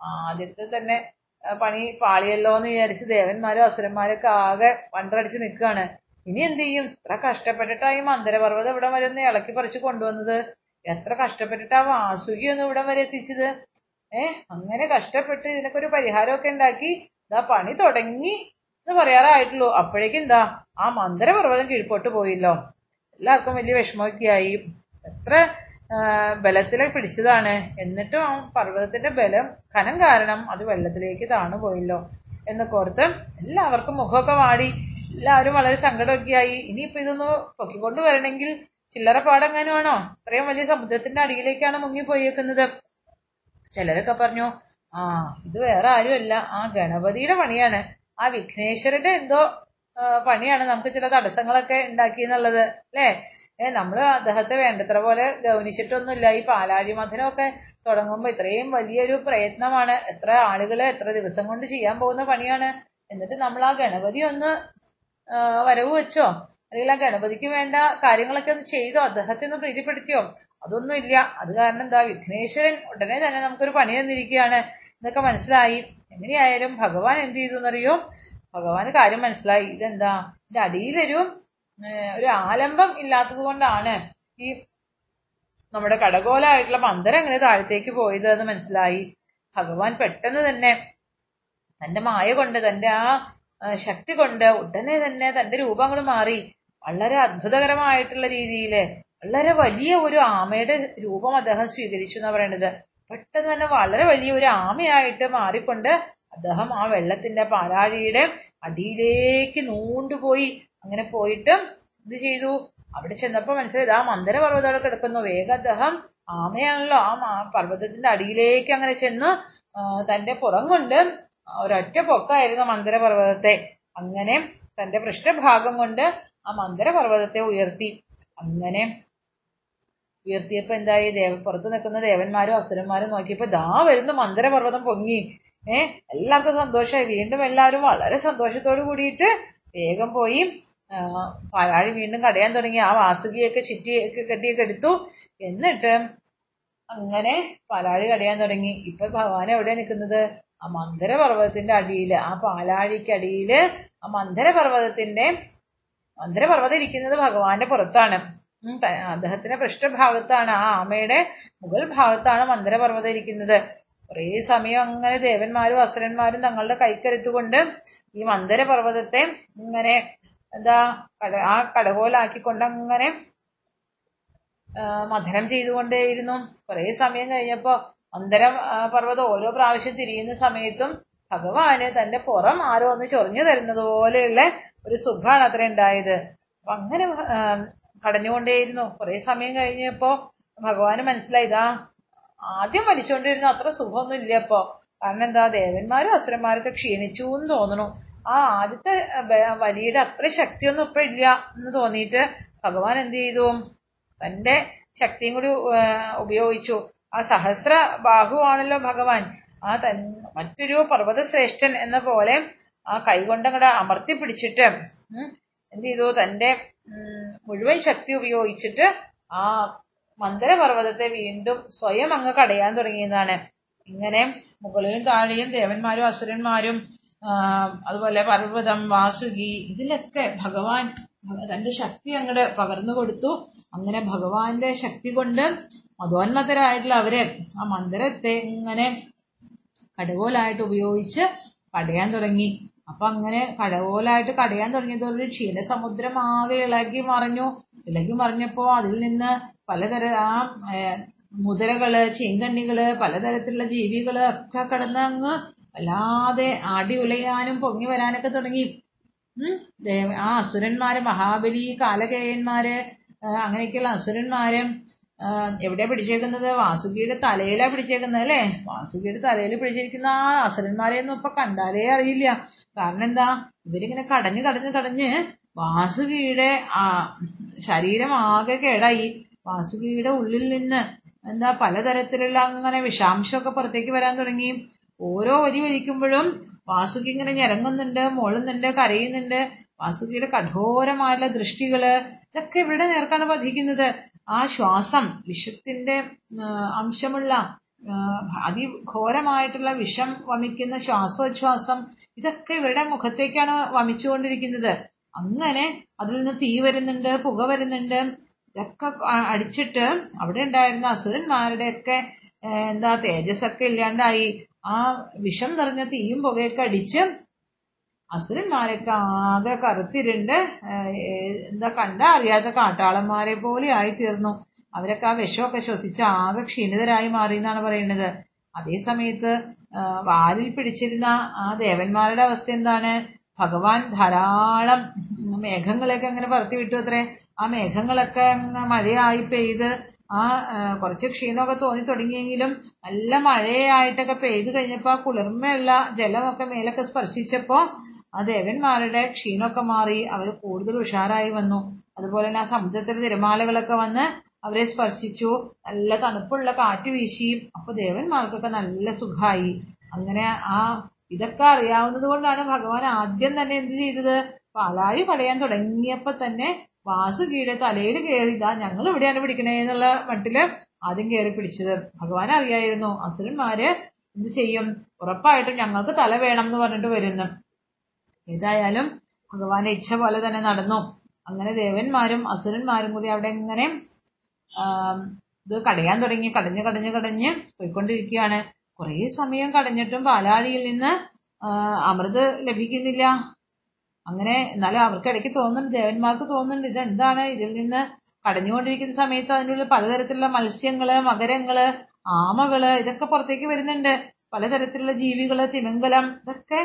ആദ്യത്തെ തന്നെ പണി പാളിയല്ലോ എന്ന് വിചാരിച്ച് ദേവന്മാരും അസുരന്മാരൊക്കെ ആകെ വണ്ടടിച്ച് നിൽക്കുകയാണ്. ഇനി എന്ത് ചെയ്യും? ഇത്ര കഷ്ടപ്പെട്ടിട്ടാ ഈ മന്ദരപർവതം ഇവിടെ വരെ ഒന്ന് ഇളക്കി പറിച്ച് കൊണ്ടുവന്നത്. എത്ര കഷ്ടപ്പെട്ടിട്ടാ വാസുകി ഒന്ന് ഇവിടെ വരെ എത്തിച്ചത്? ഏഹ് അങ്ങനെ കഷ്ടപ്പെട്ട് ഇതിനൊക്കെ ഒരു പരിഹാരമൊക്കെ ഉണ്ടാക്കി ഇതാ പണി തുടങ്ങി. എന്ന് പറയാറായിട്ടുള്ളൂ. അപ്പോഴേക്കും എന്താ? ആ മന്ദരപർവതം കീഴ്പോട്ട് പോയില്ലോ. എല്ലാവർക്കും വലിയ വിഷമമൊക്കെയായി. എത്ര ബലത്തിലെ പിടിച്ചതാണ്. എന്നിട്ടും ആ പർവതത്തിന്റെ ബലം കനം കാരണം അത് വെള്ളത്തിലേക്ക് താണു പോയല്ലോ എന്നൊക്കെ ഓർത്ത് എല്ലാവർക്കും മുഖമൊക്കെ വാടി. എല്ലാവരും വളരെ സങ്കടമൊക്കെ ആയി ഇനിയിപ്പോ ഇതൊന്ന് പൊക്കിക്കൊണ്ട് വരണമെങ്കിൽ ചില്ലറ പാടെങ്ങാനും ആണോ? ഇത്രയും വലിയ സമുദ്രത്തിന്റെ അടിയിലേക്കാണ് മുങ്ങിപ്പോയേക്കുന്നത്. ചിലരൊക്കെ പറഞ്ഞു ആ ഇത് വേറെ ആരുമല്ല. ആ ഗണപതിയുടെ പണിയാണ്. ആ വിഘ്നേശ്വരന്റെ എന്തോ പണിയാണ് നമുക്ക് ചില തടസ്സങ്ങളൊക്കെ ഉണ്ടാക്കി എന്നുള്ളത് അല്ലേ? ഏഹ് നമ്മൾ അദ്ദേഹത്തെ വേണ്ടത്ര പോലെ ഗൗനിച്ചിട്ടൊന്നുമില്ല. ഈ പാലാഴി മഥനമൊക്കെ തുടങ്ങുമ്പോ ഇത്രയും വലിയൊരു പ്രയത്നമാണ്. എത്ര ആളുകൾ എത്ര ദിവസം കൊണ്ട് ചെയ്യാൻ പോകുന്ന പണിയാണ്. എന്നിട്ട് നമ്മൾ ആ ഗണപതി ഒന്ന് വരവ് വെച്ചോ? അല്ലെങ്കിൽ ആ ഗണപതിക്ക് വേണ്ട കാര്യങ്ങളൊക്കെ ഒന്ന് ചെയ്തോ? അദ്ദേഹത്തെ ഒന്ന് പ്രീതിപ്പെടുത്തിയോ? അതൊന്നും ഇല്ല അത് കാരണം എന്താ വിഘ്നേശ്വരൻ ഉടനെ തന്നെ നമുക്കൊരു പണി തന്നിരിക്കുകയാണ്. എന്നൊക്കെ മനസ്സിലായി. എങ്ങനെയായാലും ഭഗവാൻ എന്ത് ചെയ്തു എന്നറിയോ? ഭഗവാന് കാര്യം മനസ്സിലായി. ഇതെന്താ? ഇതിന്റെ അടിയിലൊരു ഒരു ആലംബം ഇല്ലാത്തത് കൊണ്ടാണ് ഈ നമ്മുടെ കടകോലായിട്ടുള്ള മന്ദരം ഇങ്ങനെ താഴത്തേക്ക് പോയത് എന്ന് മനസ്സിലായി. ഭഗവാൻ പെട്ടെന്ന് തന്നെ തന്റെ മായ കൊണ്ട് തന്റെ ആ ശക്തി കൊണ്ട് ഉടനെ തന്നെ തന്റെ രൂപങ്ങൾ മാറി. വളരെ അത്ഭുതകരമായിട്ടുള്ള രീതിയിൽ വളരെ വലിയ ഒരു ആമയുടെ രൂപം അദ്ദേഹം സ്വീകരിച്ചു എന്നാ പറയണത്. പെട്ടെന്ന് തന്നെ വളരെ വലിയ ഒരു ആമയായിട്ട് മാറിക്കൊണ്ട് അദ്ദേഹം ആ വെള്ളത്തിന്റെ പാലാഴിയുടെ അടിയിലേക്ക് നൂണ്ടുപോയി. അങ്ങനെ പോയിട്ട് ഇത് ചെയ്തു? അവിടെ ചെന്നപ്പോ മനസ്സിലായത് ആ മന്ദര അവിടെ കിടക്കുന്നു. വേഗം അദ്ദേഹം ആമയാണല്ലോ. ആ പർവതത്തിന്റെ അടിയിലേക്ക് അങ്ങനെ ചെന്ന് തന്റെ പുറം കൊണ്ട് ഒരൊറ്റ പൊക്കായിരുന്നു മന്ദരപർവതത്തെ. അങ്ങനെ തന്റെ പൃഷ്ഠഭാഗം കൊണ്ട് ആ മന്ദരപർവതത്തെ ഉയർത്തി. അങ്ങനെ ഉയർത്തിയപ്പോ എന്തായി? ദേവ പുറത്ത് നിൽക്കുന്ന ദേവന്മാരും അസുരന്മാരും നോക്കിയപ്പോ ദാ വരുന്ന മന്ദരപർവതം പൊങ്ങി. ഏ? എല്ലാവർക്കും സന്തോഷമായി. വീണ്ടും എല്ലാവരും വളരെ സന്തോഷത്തോട് കൂടിയിട്ട് വേഗം പോയി ആ, പാലാഴി വീണ്ടും കടയാൻ തുടങ്ങി. ആ വാസുകിയൊക്കെ ചിറ്റിയൊക്കെ കെട്ടിയൊക്കെ എടുത്തു. എന്നിട്ട് അങ്ങനെ പാലാഴി കടയാൻ തുടങ്ങി. ഇപ്പൊ ഭഗവാൻ എവിടെയാ നിൽക്കുന്നത്? ആ മന്ദരപർവതത്തിന്റെ അടിയിൽ ആ പാലാഴിക്കടിയിൽ ആ മന്ദരപർവതത്തിന്റെ മന്ദരപർവതം മന്ദര ഇരിക്കുന്നത് ഭഗവാന്റെ പുറത്താണ്. അദ്ദേഹത്തിന്റെ പൃഷ്ഠഭാഗത്താണ് ആ ആമയുടെ മുകൾ ഭാഗത്താണ് മന്ദരപർവതം ഇരിക്കുന്നത്. കുറേ സമയം അങ്ങനെ ദേവന്മാരും അസുരന്മാരും തങ്ങളുടെ കൈക്കരുത്തുകൊണ്ട് ഈ മന്ദരപർവതത്തെ ഇങ്ങനെ എന്താ കട ആ കടകോലാക്കിക്കൊണ്ട് അങ്ങനെ മഥനം ചെയ്തുകൊണ്ടേയിരുന്നു. കുറേ സമയം കഴിഞ്ഞപ്പോ മന്ദരം പർവതം ഓരോ പ്രാവശ്യം തിരിയുന്ന സമയത്തും ഭഗവാന് തന്റെ പുറം ആരോ ഒന്ന് ചൊറിഞ്ഞു തരുന്നത് പോലെയുള്ള ഒരു സുഖമാണ് അത്ര ഉണ്ടായത്. അങ്ങനെ കടഞ്ഞുകൊണ്ടേയിരുന്നു. കുറേ സമയം കഴിഞ്ഞപ്പോ ഭഗവാന് മനസ്സിലായി ഇതാ ആദ്യം വലിച്ചുകൊണ്ടിരുന്ന അത്ര സുഖമൊന്നും ഇല്ല കാരണം എന്താ ദേവന്മാരും അസുരന്മാരൊക്കെ ക്ഷീണിച്ചു എന്ന് തോന്നുന്നു ആ ആദ്യത്തെ വലിയുടെ അത്ര ശക്തിയൊന്നും ഇപ്പൊ ഇല്ല എന്ന് തോന്നിയിട്ട് ഭഗവാൻ എന്ത് ചെയ്തു? തന്റെ ശക്തിയും കൂടി ഉപയോഗിച്ചു. ആ സഹസ്ര ബാഹുവാണല്ലോ ഭഗവാൻ. ആ തൻ മറ്റൊരു പർവതശ്രേഷ്ഠൻ എന്ന പോലെ ആ കൈകൊണ്ടങ്ങടെ അമർത്തി പിടിച്ചിട്ട് എന്ത് ചെയ്തു? തന്റെ മുഴുവൻ ശക്തി ഉപയോഗിച്ചിട്ട് ആ മന്ദരപർവതത്തെ വീണ്ടും സ്വയം അങ്ങ് കടയാൻ തുടങ്ങിയതാണ് ഇങ്ങനെ മുകളിലും താഴെയും ദേവന്മാരും അസുരന്മാരും അതുപോലെ പർവതം വാസുകി ഇതിലൊക്കെ ഭഗവാൻ തന്റെ ശക്തി അങ്ങോട്ട് പകർന്നു കൊടുത്തു. അങ്ങനെ ഭഗവാന്റെ ശക്തി കൊണ്ട് മതോന്നതരായിട്ടുള്ള അവരെ ആ മന്ദിരത്തെ ഇങ്ങനെ കടുകോലായിട്ട് ഉപയോഗിച്ച് പടയാൻ തുടങ്ങി. അപ്പൊ അങ്ങനെ കടകോലായിട്ട് കടയാൻ തുടങ്ങിയതോടെ ക്ഷീരസമുദ്രം ആകെ ഇളകി മറിഞ്ഞു. ഇളകി മറിഞ്ഞപ്പോ അതിൽ നിന്ന് പലതര ആ മുതലകൾ ചീങ്കണ്ണികൾ പലതരത്തിലുള്ള ജീവികൾ ഒക്കെ കിടന്ന് അങ്ങ് വല്ലാതെ ആടി ഉലയാനും പൊങ്ങി വരാനൊക്കെ തുടങ്ങി. ആ അസുരന്മാര് മഹാബലി കാലകേയന്മാര് അങ്ങനെയൊക്കെയുള്ള അസുരന്മാര് എവിടെയാ പിടിച്ചേക്കുന്നത്? വാസുകിയുടെ തലയിലാ പിടിച്ചേക്കുന്നത് അല്ലേ? വാസുകിയുടെ തലയിൽ പിടിച്ചിരിക്കുന്ന ആ അസുരന്മാരെ ഒന്നും ഇപ്പൊ കണ്ടാലേ അറിയില്ല. കാരണം എന്താ ഇവരിങ്ങനെ കടഞ്ഞ് കടഞ്ഞ് കടഞ്ഞ് വാസുകിയുടെ ആ ശരീരം ആകെ കേടായി. വാസുകിയുടെ ഉള്ളിൽ നിന്ന് എന്താ പലതരത്തിലുള്ള അങ്ങനെ വിഷാംശമൊക്കെ പുറത്തേക്ക് വരാൻ തുടങ്ങി. ഓരോ വരി വലിക്കുമ്പോഴും വാസുകി ഇങ്ങനെ ഞരങ്ങുന്നുണ്ട് മോളുന്നുണ്ട് കരയുന്നുണ്ട്. വാസുകിയുടെ കഠോരമായുള്ള ദൃഷ്ടികൾ ഇതൊക്കെ ഇവരുടെ നേർക്കാണ് പതിക്കുന്നത് ആ ശ്വാസം വിഷത്തിന്റെ അംശമുള്ള അതിഘോരമായിട്ടുള്ള വിഷം വമിക്കുന്ന ശ്വാസോച്ഛ്വാസം ഇതൊക്കെ ഇവരുടെ മുഖത്തേക്കാണ് വമിച്ചുകൊണ്ടിരിക്കുന്നത്. അങ്ങനെ അതിൽ നിന്ന് തീ വരുന്നുണ്ട് പുക വരുന്നുണ്ട് ഇതൊക്കെ അടിച്ചിട്ട് അവിടെ ഉണ്ടായിരുന്ന അസുരന്മാരുടെയൊക്കെ എന്താ തേജസ്സൊക്കെ ഇല്ലാണ്ടായി. ആ വിഷം നിറഞ്ഞ തീയും പുകയൊക്കെ അടിച്ച് അസുരന്മാരൊക്കെ ആകെ കറുത്തിരുണ്ട്. എന്താ കണ്ട അറിയാത്ത കാട്ടാളന്മാരെ പോലെ ആയി തീർന്നു അവരൊക്കെ ആ വിഷമൊക്കെ ശ്വസിച്ച് ആകെ ക്ഷീണിതരായി മാറി എന്നാണ് പറയുന്നത്. അതേ സമയത്ത് വാലിൽ പിടിച്ചിരുന്ന ആ ദേവന്മാരുടെ അവസ്ഥ എന്താണ്? ഭഗവാൻ ധാരാളം മേഘങ്ങളെയൊക്കെ അങ്ങനെ പറത്തി വിട്ടു അത്രേ. ആ മേഘങ്ങളൊക്കെ മഴയായി പെയ്ത് ആ കുറച്ച് ക്ഷീണമൊക്കെ തോന്നി തുടങ്ങിയെങ്കിലും നല്ല മഴയായിട്ടൊക്കെ പെയ്ത് കഴിഞ്ഞപ്പോ ആ കുളിർമയുള്ള ജലമൊക്കെ മേലൊക്കെ സ്പർശിച്ചപ്പോ ആ ദേവന്മാരുടെ ക്ഷീണമൊക്കെ മാറി അവർ കൂടുതൽ ഉഷാറായി വന്നു. അതുപോലെ തന്നെ ആ സമുദ്രത്തിലെ തിരമാലകളൊക്കെ വന്ന് അവരെ സ്പർശിച്ചു. നല്ല തണുപ്പുള്ള കാറ്റ് വീശി. അപ്പൊ ദേവന്മാർക്കൊക്കെ നല്ല സുഖമായി അങ്ങനെ ആ ഇതൊക്കെ അറിയാവുന്നത് കൊണ്ടാണ് ഭഗവാൻ ആദ്യം തന്നെ എന്ത് ചെയ്തത്? പാലാഴി പടയാൻ തുടങ്ങിയപ്പോ തന്നെ വാസുകിയുടെ തലയിൽ കയറി ഞങ്ങൾ ഇവിടെയാണ് പിടിക്കണേ എന്നുള്ള മട്ടിൽ ആദ്യം കയറി പിടിച്ചത്. ഭഗവാൻ അറിയായിരുന്നു അസുരന്മാര് എന്ത് ചെയ്യും? ഉറപ്പായിട്ടും ഞങ്ങൾക്ക് തല വേണം എന്ന് പറഞ്ഞിട്ട് വരുന്നു. ഏതായാലും ഭഗവാന്റെ ഇച്ഛ പോലെ തന്നെ നടന്നു. അങ്ങനെ ദേവന്മാരും അസുരന്മാരും കൂടി അവിടെ ഇങ്ങനെ ആം, ഇത് കടയാൻ തുടങ്ങി കടഞ്ഞ് കടഞ്ഞ് കടഞ്ഞ് പോയിക്കൊണ്ടിരിക്കുകയാണ്. കുറേ സമയം കടഞ്ഞിട്ടും പാലാഴിയിൽ നിന്ന് അമൃത് ലഭിക്കുന്നില്ല. അങ്ങനെ എന്നാലും അവർക്ക് ഇടയ്ക്ക് തോന്നുന്നുണ്ട് ദേവന്മാർക്ക് തോന്നുന്നുണ്ട് ഇതെന്താണ്? ഇതിൽ നിന്ന് കടഞ്ഞുകൊണ്ടിരിക്കുന്ന സമയത്ത് അതിനുള്ളിൽ പലതരത്തിലുള്ള മത്സ്യങ്ങൾ മകരങ്ങൾ ആമകൾ ഇതൊക്കെ പുറത്തേക്ക് വരുന്നുണ്ട്. പലതരത്തിലുള്ള ജീവികൾ തിമിംഗലം ഇതൊക്കെ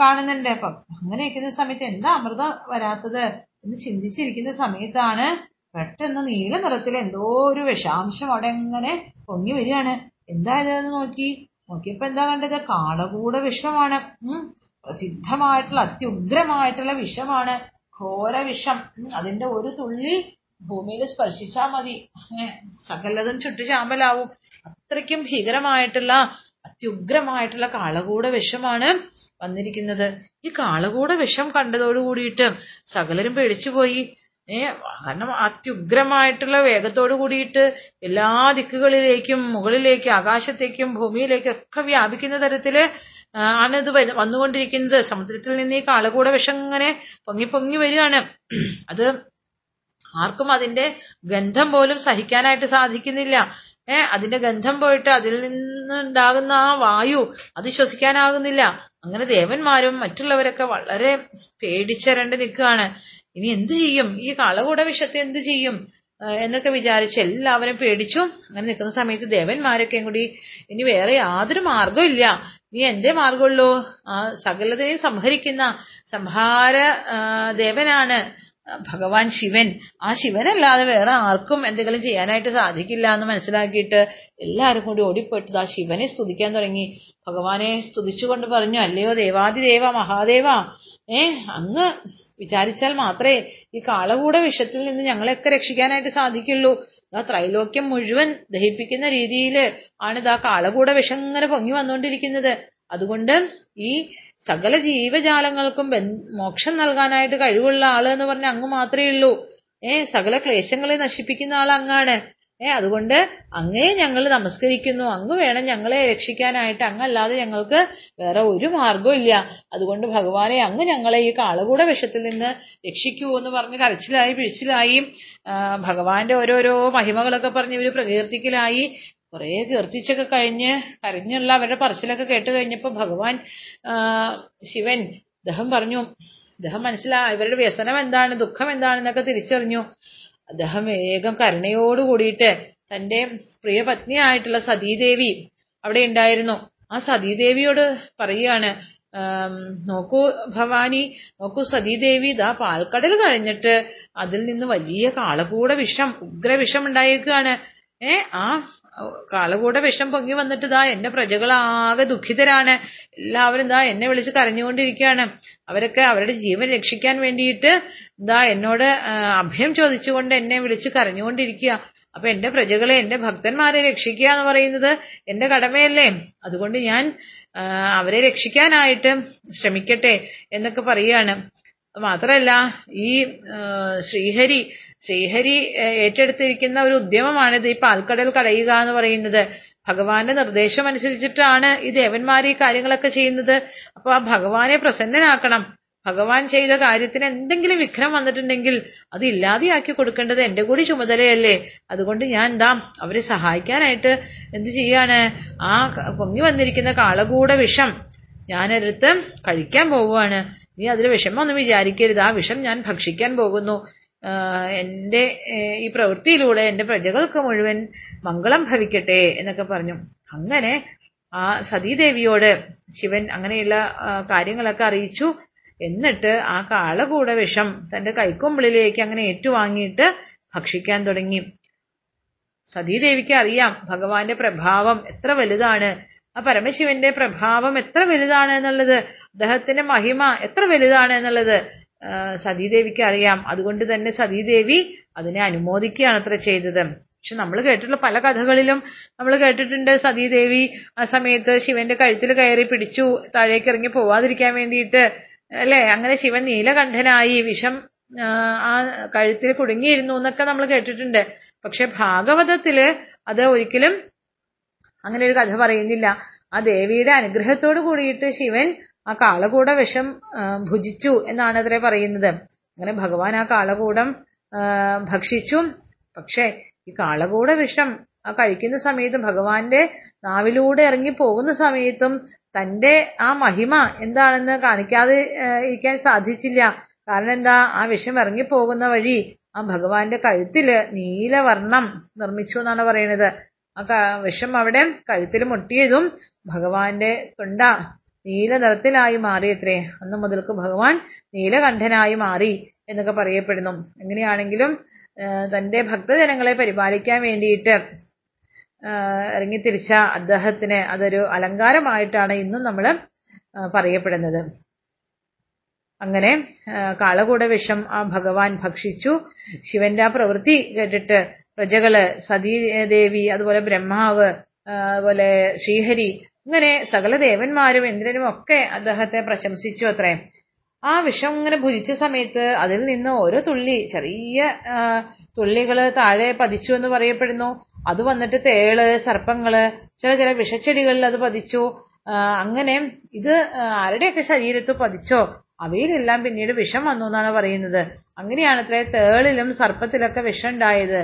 കാണുന്നുണ്ട്. അപ്പം അങ്ങനെ ഇരിക്കുന്ന സമയത്ത് എന്താ അമൃതം വരാത്തത് എന്ന് ചിന്തിച്ചിരിക്കുന്ന സമയത്താണ് പെട്ടെന്ന് നീല നിറത്തിൽ എന്തോ ഒരു വിഷാംശം അവിടെ ഇങ്ങനെ പൊങ്ങി വരികയാണ്. എന്താ ഇതെന്ന് നോക്കി. നോക്കിയപ്പോ എന്താ കണ്ടത്? കാളകൂട വിഷമാണ്. ഉം. പ്രസിദ്ധമായിട്ടുള്ള അത്യുഗ്രമായിട്ടുള്ള വിഷമാണ്. ഘോര വിഷം. അതിന്റെ ഒരു തുള്ളി ഭൂമിയിൽ സ്പർശിച്ചാൽ മതി. സകലതും ചുട്ടു ചാമ്പലാവും. അത്രയ്ക്കും ഭീകരമായിട്ടുള്ള അത്യുഗ്രമായിട്ടുള്ള കാളകൂട വിഷമാണ് വന്നിരിക്കുന്നത്. ഈ കാളകൂട വിഷം കണ്ടതോടുകൂടിയിട്ട് സകലരും പേടിച്ചുപോയി. ഏ കാരണം അത്യുഗ്രമായിട്ടുള്ള വേഗത്തോട് കൂടിയിട്ട് എല്ലാ ദിക്കുകളിലേക്കും മുകളിലേക്കും ആകാശത്തേക്കും ഭൂമിയിലേക്കും ഒക്കെ വ്യാപിക്കുന്ന തരത്തിൽ ആ, ആണ് ഇത് വന്നുകൊണ്ടിരിക്കുന്നത്. സമുദ്രത്തിൽ നിന്ന് ഈ കാളകൂട വിഷം ഇങ്ങനെ പൊങ്ങി പൊങ്ങി വരികയാണ്. അത് ആർക്കും അതിന്റെ ഗന്ധം പോലും സഹിക്കാനായിട്ട് സാധിക്കുന്നില്ല. ഏ അതിന്റെ ഗന്ധം പോയിട്ട് അതിൽ നിന്നുണ്ടാകുന്ന ആ വായു അത് ശ്വസിക്കാനാകുന്നില്ല. അങ്ങനെ ദേവന്മാരും മറ്റുള്ളവരൊക്കെ വളരെ പേടിച്ചരണ്ട് നിൽക്കുകയാണ് ഇനി എന്ത് ചെയ്യും? ഈ കളകൂട വിഷത്തെ എന്ത് ചെയ്യും? എന്നൊക്കെ വിചാരിച്ച് എല്ലാവരും പേടിച്ചു. അങ്ങനെ നിൽക്കുന്ന സമയത്ത് ദേവന്മാരൊക്കെയും കൂടി ഇനി വേറെ യാതൊരു മാർഗവും ഇല്ല. നീ എന്റെ മാർഗമുള്ളൂ ആ സകലതയും സംഹരിക്കുന്ന സംഹാര ദേവനാണ് ഭഗവാൻ ശിവൻ. ആ ശിവനല്ലാതെ വേറെ ആർക്കും എന്തെങ്കിലും ചെയ്യാനായിട്ട് സാധിക്കില്ല എന്ന് മനസ്സിലാക്കിയിട്ട് എല്ലാവരും കൂടി ഓടിപ്പെട്ടത് ആ ശിവനെ സ്തുതിക്കാൻ തുടങ്ങി. ഭഗവാനെ സ്തുതിച്ചുകൊണ്ട് പറഞ്ഞു അല്ലയോ ദേവാദിദേവ മഹാദേവ ഏ അങ്ങ് വിചാരിച്ചാൽ മാത്രമേ ഈ കാളകൂട വിഷത്തിൽ നിന്ന് ഞങ്ങളെയൊക്കെ രക്ഷിക്കാനായിട്ട് സാധിക്കുള്ളൂ. ആ ത്രൈലോക്യം മുഴുവൻ ദഹിപ്പിക്കുന്ന രീതിയിൽ ആണ് ഇതാ കാളകൂട വിഷം ഇങ്ങനെ പൊങ്ങി വന്നുകൊണ്ടിരിക്കുന്നത്. അതുകൊണ്ട് ഈ സകല ജീവജാലങ്ങൾക്കും മോക്ഷം നൽകാനായിട്ട് കഴിവുള്ള ആൾ എന്ന് പറഞ്ഞ അങ്ങ് മാത്രമേ ഉള്ളൂ. ഏ സകല ക്ലേശങ്ങളെ നശിപ്പിക്കുന്ന ആൾ അങ്ങാണ്. ഏ അതുകൊണ്ട് അങ്ങേ ഞങ്ങൾ നമസ്കരിക്കുന്നു. അങ്ങ് വേണം ഞങ്ങളെ രക്ഷിക്കാനായിട്ട്. അങ്ങല്ലാതെ ഞങ്ങൾക്ക് വേറെ ഒരു മാർഗവും ഇല്ല. അതുകൊണ്ട് ഭഗവാനെ അങ്ങ് ഞങ്ങളെ ഈ കാളകൂട വിഷത്തിൽ നിന്ന് രക്ഷിക്കൂ എന്ന് പറഞ്ഞ് കരച്ചിലായി പിഴിച്ചിലായി ഭഗവാന്റെ ഓരോരോ മഹിമകളൊക്കെ പറഞ്ഞ് ഇവർ പ്രകീർത്തിക്കലായി കുറേ കീർത്തിച്ചൊക്കെ കഴിഞ്ഞ് കരഞ്ഞുള്ള അവരുടെ പറച്ചിലൊക്കെ കേട്ട് കഴിഞ്ഞപ്പോൾ ഭഗവാൻ ശിവൻ ദഹം പറഞ്ഞു ദഹം മനസ്സിലാ ഇവരുടെ വ്യസനം എന്താണ് ദുഃഖം എന്താണെന്നൊക്കെ തിരിച്ചറിഞ്ഞു. അദ്ദേഹം വേഗം കരുണയോട് കൂടിയിട്ട് തന്റെ പ്രിയ പത്നിയായിട്ടുള്ള സതീദേവി അവിടെ ഉണ്ടായിരുന്നു. ആ സതീദേവിയോട് പറയുകയാണ് നോക്കൂ ഭവാനി നോക്കൂ സതീദേവി ഇതാ പാൽക്കടൽ കഴിഞ്ഞിട്ട് അതിൽ നിന്ന് വലിയ കാളകൂട വിഷം ഉഗ്രവിഷം ഉണ്ടായേക്കാണ്. ഏ ആ കാളകൂട വിഷം പൊങ്ങി വന്നിട്ട് ഇതാ എന്റെ പ്രജകളാകെ ദുഃഖിതരാണ്. എല്ലാവരും ഇതാ എന്നെ വിളിച്ച് കരഞ്ഞുകൊണ്ടിരിക്കുകയാണ്. അവരൊക്കെ അവരുടെ ജീവൻ രക്ഷിക്കാൻ വേണ്ടിയിട്ട് ഇതാ എന്നോട് അഭയം ചോദിച്ചുകൊണ്ട് എന്നെ വിളിച്ച് കരഞ്ഞുകൊണ്ടിരിക്കുക. അപ്പൊ എന്റെ പ്രജകളെ എന്റെ ഭക്തന്മാരെ രക്ഷിക്കുക എന്ന് പറയുന്നത് എന്റെ കടമയല്ലേ? അതുകൊണ്ട് ഞാൻ അവരെ രക്ഷിക്കാനായിട്ട് ശ്രമിക്കട്ടെ എന്നൊക്കെ പറയാണ് മാത്രമല്ല ഈ ശ്രീഹരി ശ്രീഹരി ഏറ്റെടുത്തിരിക്കുന്ന ഒരു ഉദ്യമമാണിത് ഈ പാൽക്കടൽ കടയുക എന്ന് പറയുന്നത്. ഭഗവാന്റെ നിർദ്ദേശം അനുസരിച്ചിട്ടാണ് ഈ ദേവന്മാർ ഈ കാര്യങ്ങളൊക്കെ ചെയ്യുന്നത്. അപ്പൊ ആ ഭഗവാനെ പ്രസന്നനാക്കണം. ഭഗവാൻ ചെയ്ത കാര്യത്തിന് എന്തെങ്കിലും വിഘ്നം വന്നിട്ടുണ്ടെങ്കിൽ അത് ഇല്ലാതെയാക്കി കൊടുക്കേണ്ടത് എന്റെ കൂടി ചുമതലയല്ലേ. അതുകൊണ്ട് ഞാൻ എന്താ അവരെ സഹായിക്കാനായിട്ട് എന്ത് ചെയ്യാണ്? ആ പൊങ്ങി വന്നിരിക്കുന്ന കാളകൂട വിഷം ഞാനെടുത്ത് കഴിക്കാൻ പോവുകയാണ്. നീ അതിൽ വിഷമമൊന്നും വിചാരിക്കരുത്. ആ വിഷം ഞാൻ ഭക്ഷിക്കാൻ പോകുന്നു. എന്റെ ഈ പ്രവൃത്തിയിലൂടെ എന്റെ പ്രജകൾക്ക് മുഴുവൻ മംഗളം ഭവിക്കട്ടെ എന്നൊക്കെ പറഞ്ഞു. അങ്ങനെ ആ സതീദേവിയോട് ശിവൻ അങ്ങനെയുള്ള കാര്യങ്ങളൊക്കെ അറിയിച്ചു. എന്നിട്ട് ആ കാളകൂട വിഷം തന്റെ കൈക്കൊമ്പിളിലേക്ക് അങ്ങനെ ഏറ്റുവാങ്ങിയിട്ട് ഭക്ഷിക്കാൻ തുടങ്ങി. സതീദേവിക്ക് അറിയാം ഭഗവാന്റെ പ്രഭാവം എത്ര വലുതാണ്. ആ പരമശിവന്റെ പ്രഭാവം എത്ര വലുതാണ് എന്നുള്ളത്. അദ്ദേഹത്തിന്റെ മഹിമ എത്ര വലുതാണ് എന്നുള്ളത് സതീദേവിക്ക് അറിയാം. അതുകൊണ്ട് തന്നെ സതീദേവി അതിനെ അനുമോദിക്കുകയാണ് അത്ര ചെയ്തത്. പക്ഷെ നമ്മൾ കേട്ടിട്ടുള്ള പല കഥകളിലും നമ്മൾ കേട്ടിട്ടുണ്ട് സതീദേവി ആ സമയത്ത് ശിവന്റെ കഴുത്തിൽ കയറി പിടിച്ചു താഴേക്ക് ഇറങ്ങി പോവാതിരിക്കാൻ വേണ്ടിയിട്ട് അല്ലെ? അങ്ങനെ ശിവൻ നീലകണ്ഠനായി വിഷം ആ കഴുത്തിൽ കുടുങ്ങിയിരുന്നു എന്നൊക്കെ നമ്മൾ കേട്ടിട്ടുണ്ട്. പക്ഷെ ഭാഗവതത്തിൽ അത് ഒരിക്കലും അങ്ങനെ ഒരു കഥ പറയുന്നില്ല. ആ ദേവിയുടെ അനുഗ്രഹത്തോട് കൂടിയിട്ട് ശിവൻ ആ കാളകൂട വിഷം ഭുജിച്ചു എന്നാണ് അത്രേ പറയുന്നത്. അങ്ങനെ ഭഗവാൻ ആ കാളകൂടം ഭക്ഷിച്ചു. പക്ഷേ ഈ കാളകൂട വിഷം ആ കഴിക്കുന്ന സമയത്തും ഭഗവാന്റെ നാവിലൂടെ ഇറങ്ങി പോകുന്ന സമയത്തും തന്റെ ആ മഹിമ എന്താണെന്ന് കാണിക്കാതെ ഇരിക്കാൻ സാധിച്ചില്ല. കാരണം എന്താ? ആ വിഷം ഇറങ്ങി പോകുന്ന വഴി ആ ഭഗവാന്റെ കഴുത്തിൽ നീലവർണം നിർമ്മിച്ചു എന്നാണ് പറയുന്നത്. ആ വിഷം അവിടെ കഴുത്തിൽ മുട്ടിയതും ഭഗവാന്റെ തൊണ്ട നീല നിറത്തിലായി മാറിയത്രേ അന്ന് മുതൽക്ക് ഭഗവാൻ നീലകണ്ഠനായി മാറി എന്നൊക്കെ പറയപ്പെടുന്നു. എങ്ങനെയാണെങ്കിലും തന്റെ ഭക്തജനങ്ങളെ പരിപാലിക്കാൻ വേണ്ടിയിട്ട് ഇറങ്ങിത്തിരിച്ച അദ്ദേഹത്തിന് അതൊരു അലങ്കാരമായിട്ടാണ് ഇന്നും നമ്മൾ പറയപ്പെടുന്നത്. അങ്ങനെ കാളകൂട വിഷം ആ ഭഗവാൻ ഭക്ഷിച്ചു. ശിവന്റെ ആ പ്രവൃത്തി കേട്ടിട്ട് പ്രജകൾ സതീദേവി അതുപോലെ ബ്രഹ്മാവ് അതുപോലെ ശ്രീഹരി ഇങ്ങനെ സകല ദേവന്മാരും ഇന്ദ്രനും ഒക്കെ അദ്ദേഹത്തെ പ്രശംസിച്ചു അത്രേ. ആ വിഷം ഇങ്ങനെ ഭുജിച്ച സമയത്ത് അതിൽ നിന്ന് ഓരോ തുള്ളി ചെറിയ തുള്ളികൾ താഴെ പതിച്ചു എന്ന് പറയപ്പെടുന്നു. അത് വന്നിട്ട് തേൾ സർപ്പങ്ങൾ ചില ചില വിഷച്ചെടികളിൽ അത് പതിച്ചു. അങ്ങനെ ഇത് ആരുടെയൊക്കെ ശരീരത്ത് പതിച്ചോ അവയിലെല്ലാം പിന്നീട് വിഷം വന്നു എന്നാണ് പറയുന്നത്. അങ്ങനെയാണത്രേ തേളിലും സർപ്പത്തിലൊക്കെ വിഷം ഉണ്ടായത്.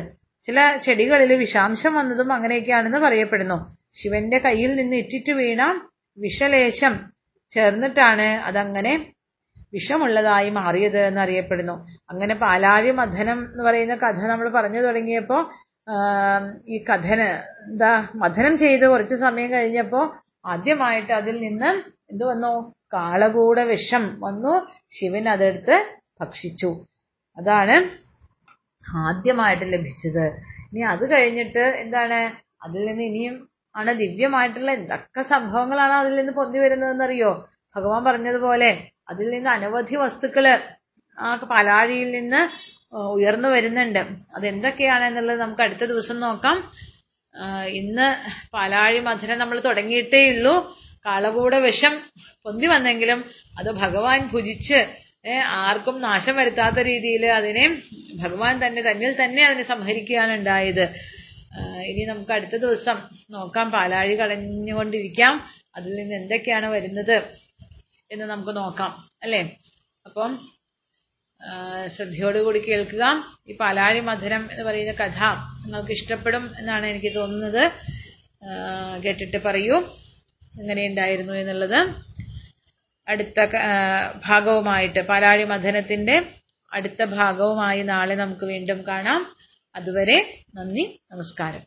ചില ചെടികളിൽ വിഷാംശം വന്നതും അങ്ങനെയൊക്കെയാണെന്ന് പറയപ്പെടുന്നു. ശിവന്റെ കയ്യിൽ നിന്ന് ഇറ്റിറ്റ് വീണ വിഷലേശം ചേർന്നിട്ടാണ് അതങ്ങനെ വിഷമുള്ളതായി മാറിയത് എന്നറിയപ്പെടുന്നു. അങ്ങനെ പാലാഴി മഥനം എന്ന് പറയുന്ന കഥ നമ്മൾ പറഞ്ഞു തുടങ്ങിയപ്പോ ഈ കഥന് എന്താ മഥനം ചെയ്ത് കുറച്ച് സമയം കഴിഞ്ഞപ്പോ ആദ്യമായിട്ട് അതിൽ നിന്ന് എന്ത് വന്നു? കാളകൂട വിഷം വന്നു. ശിവൻ അതെടുത്ത് ഭക്ഷിച്ചു. അതാണ് ആദ്യമായിട്ട് ലഭിച്ചത്. ഇനി അത് കഴിഞ്ഞിട്ട് എന്താണ്? അതിൽ നിന്ന് ഇനിയും ആണ് ദിവ്യമായിട്ടുള്ള എന്തൊക്കെ സംഭവങ്ങളാണ് അതിൽ നിന്ന് പൊന്തി വരുന്നതെന്നറിയോ? ഭഗവാൻ പറഞ്ഞതുപോലെ അതിൽ നിന്ന് അനവധി വസ്തുക്കൾ ആ പലാഴിയിൽ നിന്ന് ഉയർന്നു വരുന്നുണ്ട്. അതെന്തൊക്കെയാണെന്നുള്ളത് നമുക്ക് അടുത്ത ദിവസം നോക്കാം. ഇന്ന് പാലാഴി മധുരം നമ്മൾ തുടങ്ങിയിട്ടേ ഉള്ളൂ. കാളകൂട വിഷം പൊന്തി വന്നെങ്കിലും അത് ഭഗവാൻ ഭുജിച്ച് ആർക്കും നാശം വരുത്താത്ത രീതിയിൽ അതിനെ ഭഗവാൻ തന്നെ തന്നിൽ തന്നെ അതിനെ സംഹരിക്കുകയാണ് ഉണ്ടായത്. ഇനി നമുക്ക് അടുത്ത ദിവസം നോക്കാം. പാലാഴി കളഞ്ഞുകൊണ്ടിരിക്കാം. അതിൽ നിന്ന് എന്തൊക്കെയാണ് വരുന്നത് എന്ന് നമുക്ക് നോക്കാം അല്ലേ? അപ്പം ശ്രദ്ധയോടുകൂടി കേൾക്കുക. ഈ പാലാഴി മധുരം എന്ന് പറയുന്ന കഥ നിങ്ങൾക്ക് ഇഷ്ടപ്പെടും എന്നാണ് എനിക്ക് തോന്നുന്നത്. കേട്ടിട്ട് പറയൂ. എങ്ങനെയുണ്ടായിരുന്നു എന്നുള്ളത്. അടുത്ത ഭാഗവുമായിട്ട് പാലാഴി മഥനത്തിന്റെ അടുത്ത ഭാഗവുമായി നാളെ നമുക്ക് വീണ്ടും കാണാം. അതുവരെ നന്ദി നമസ്കാരം.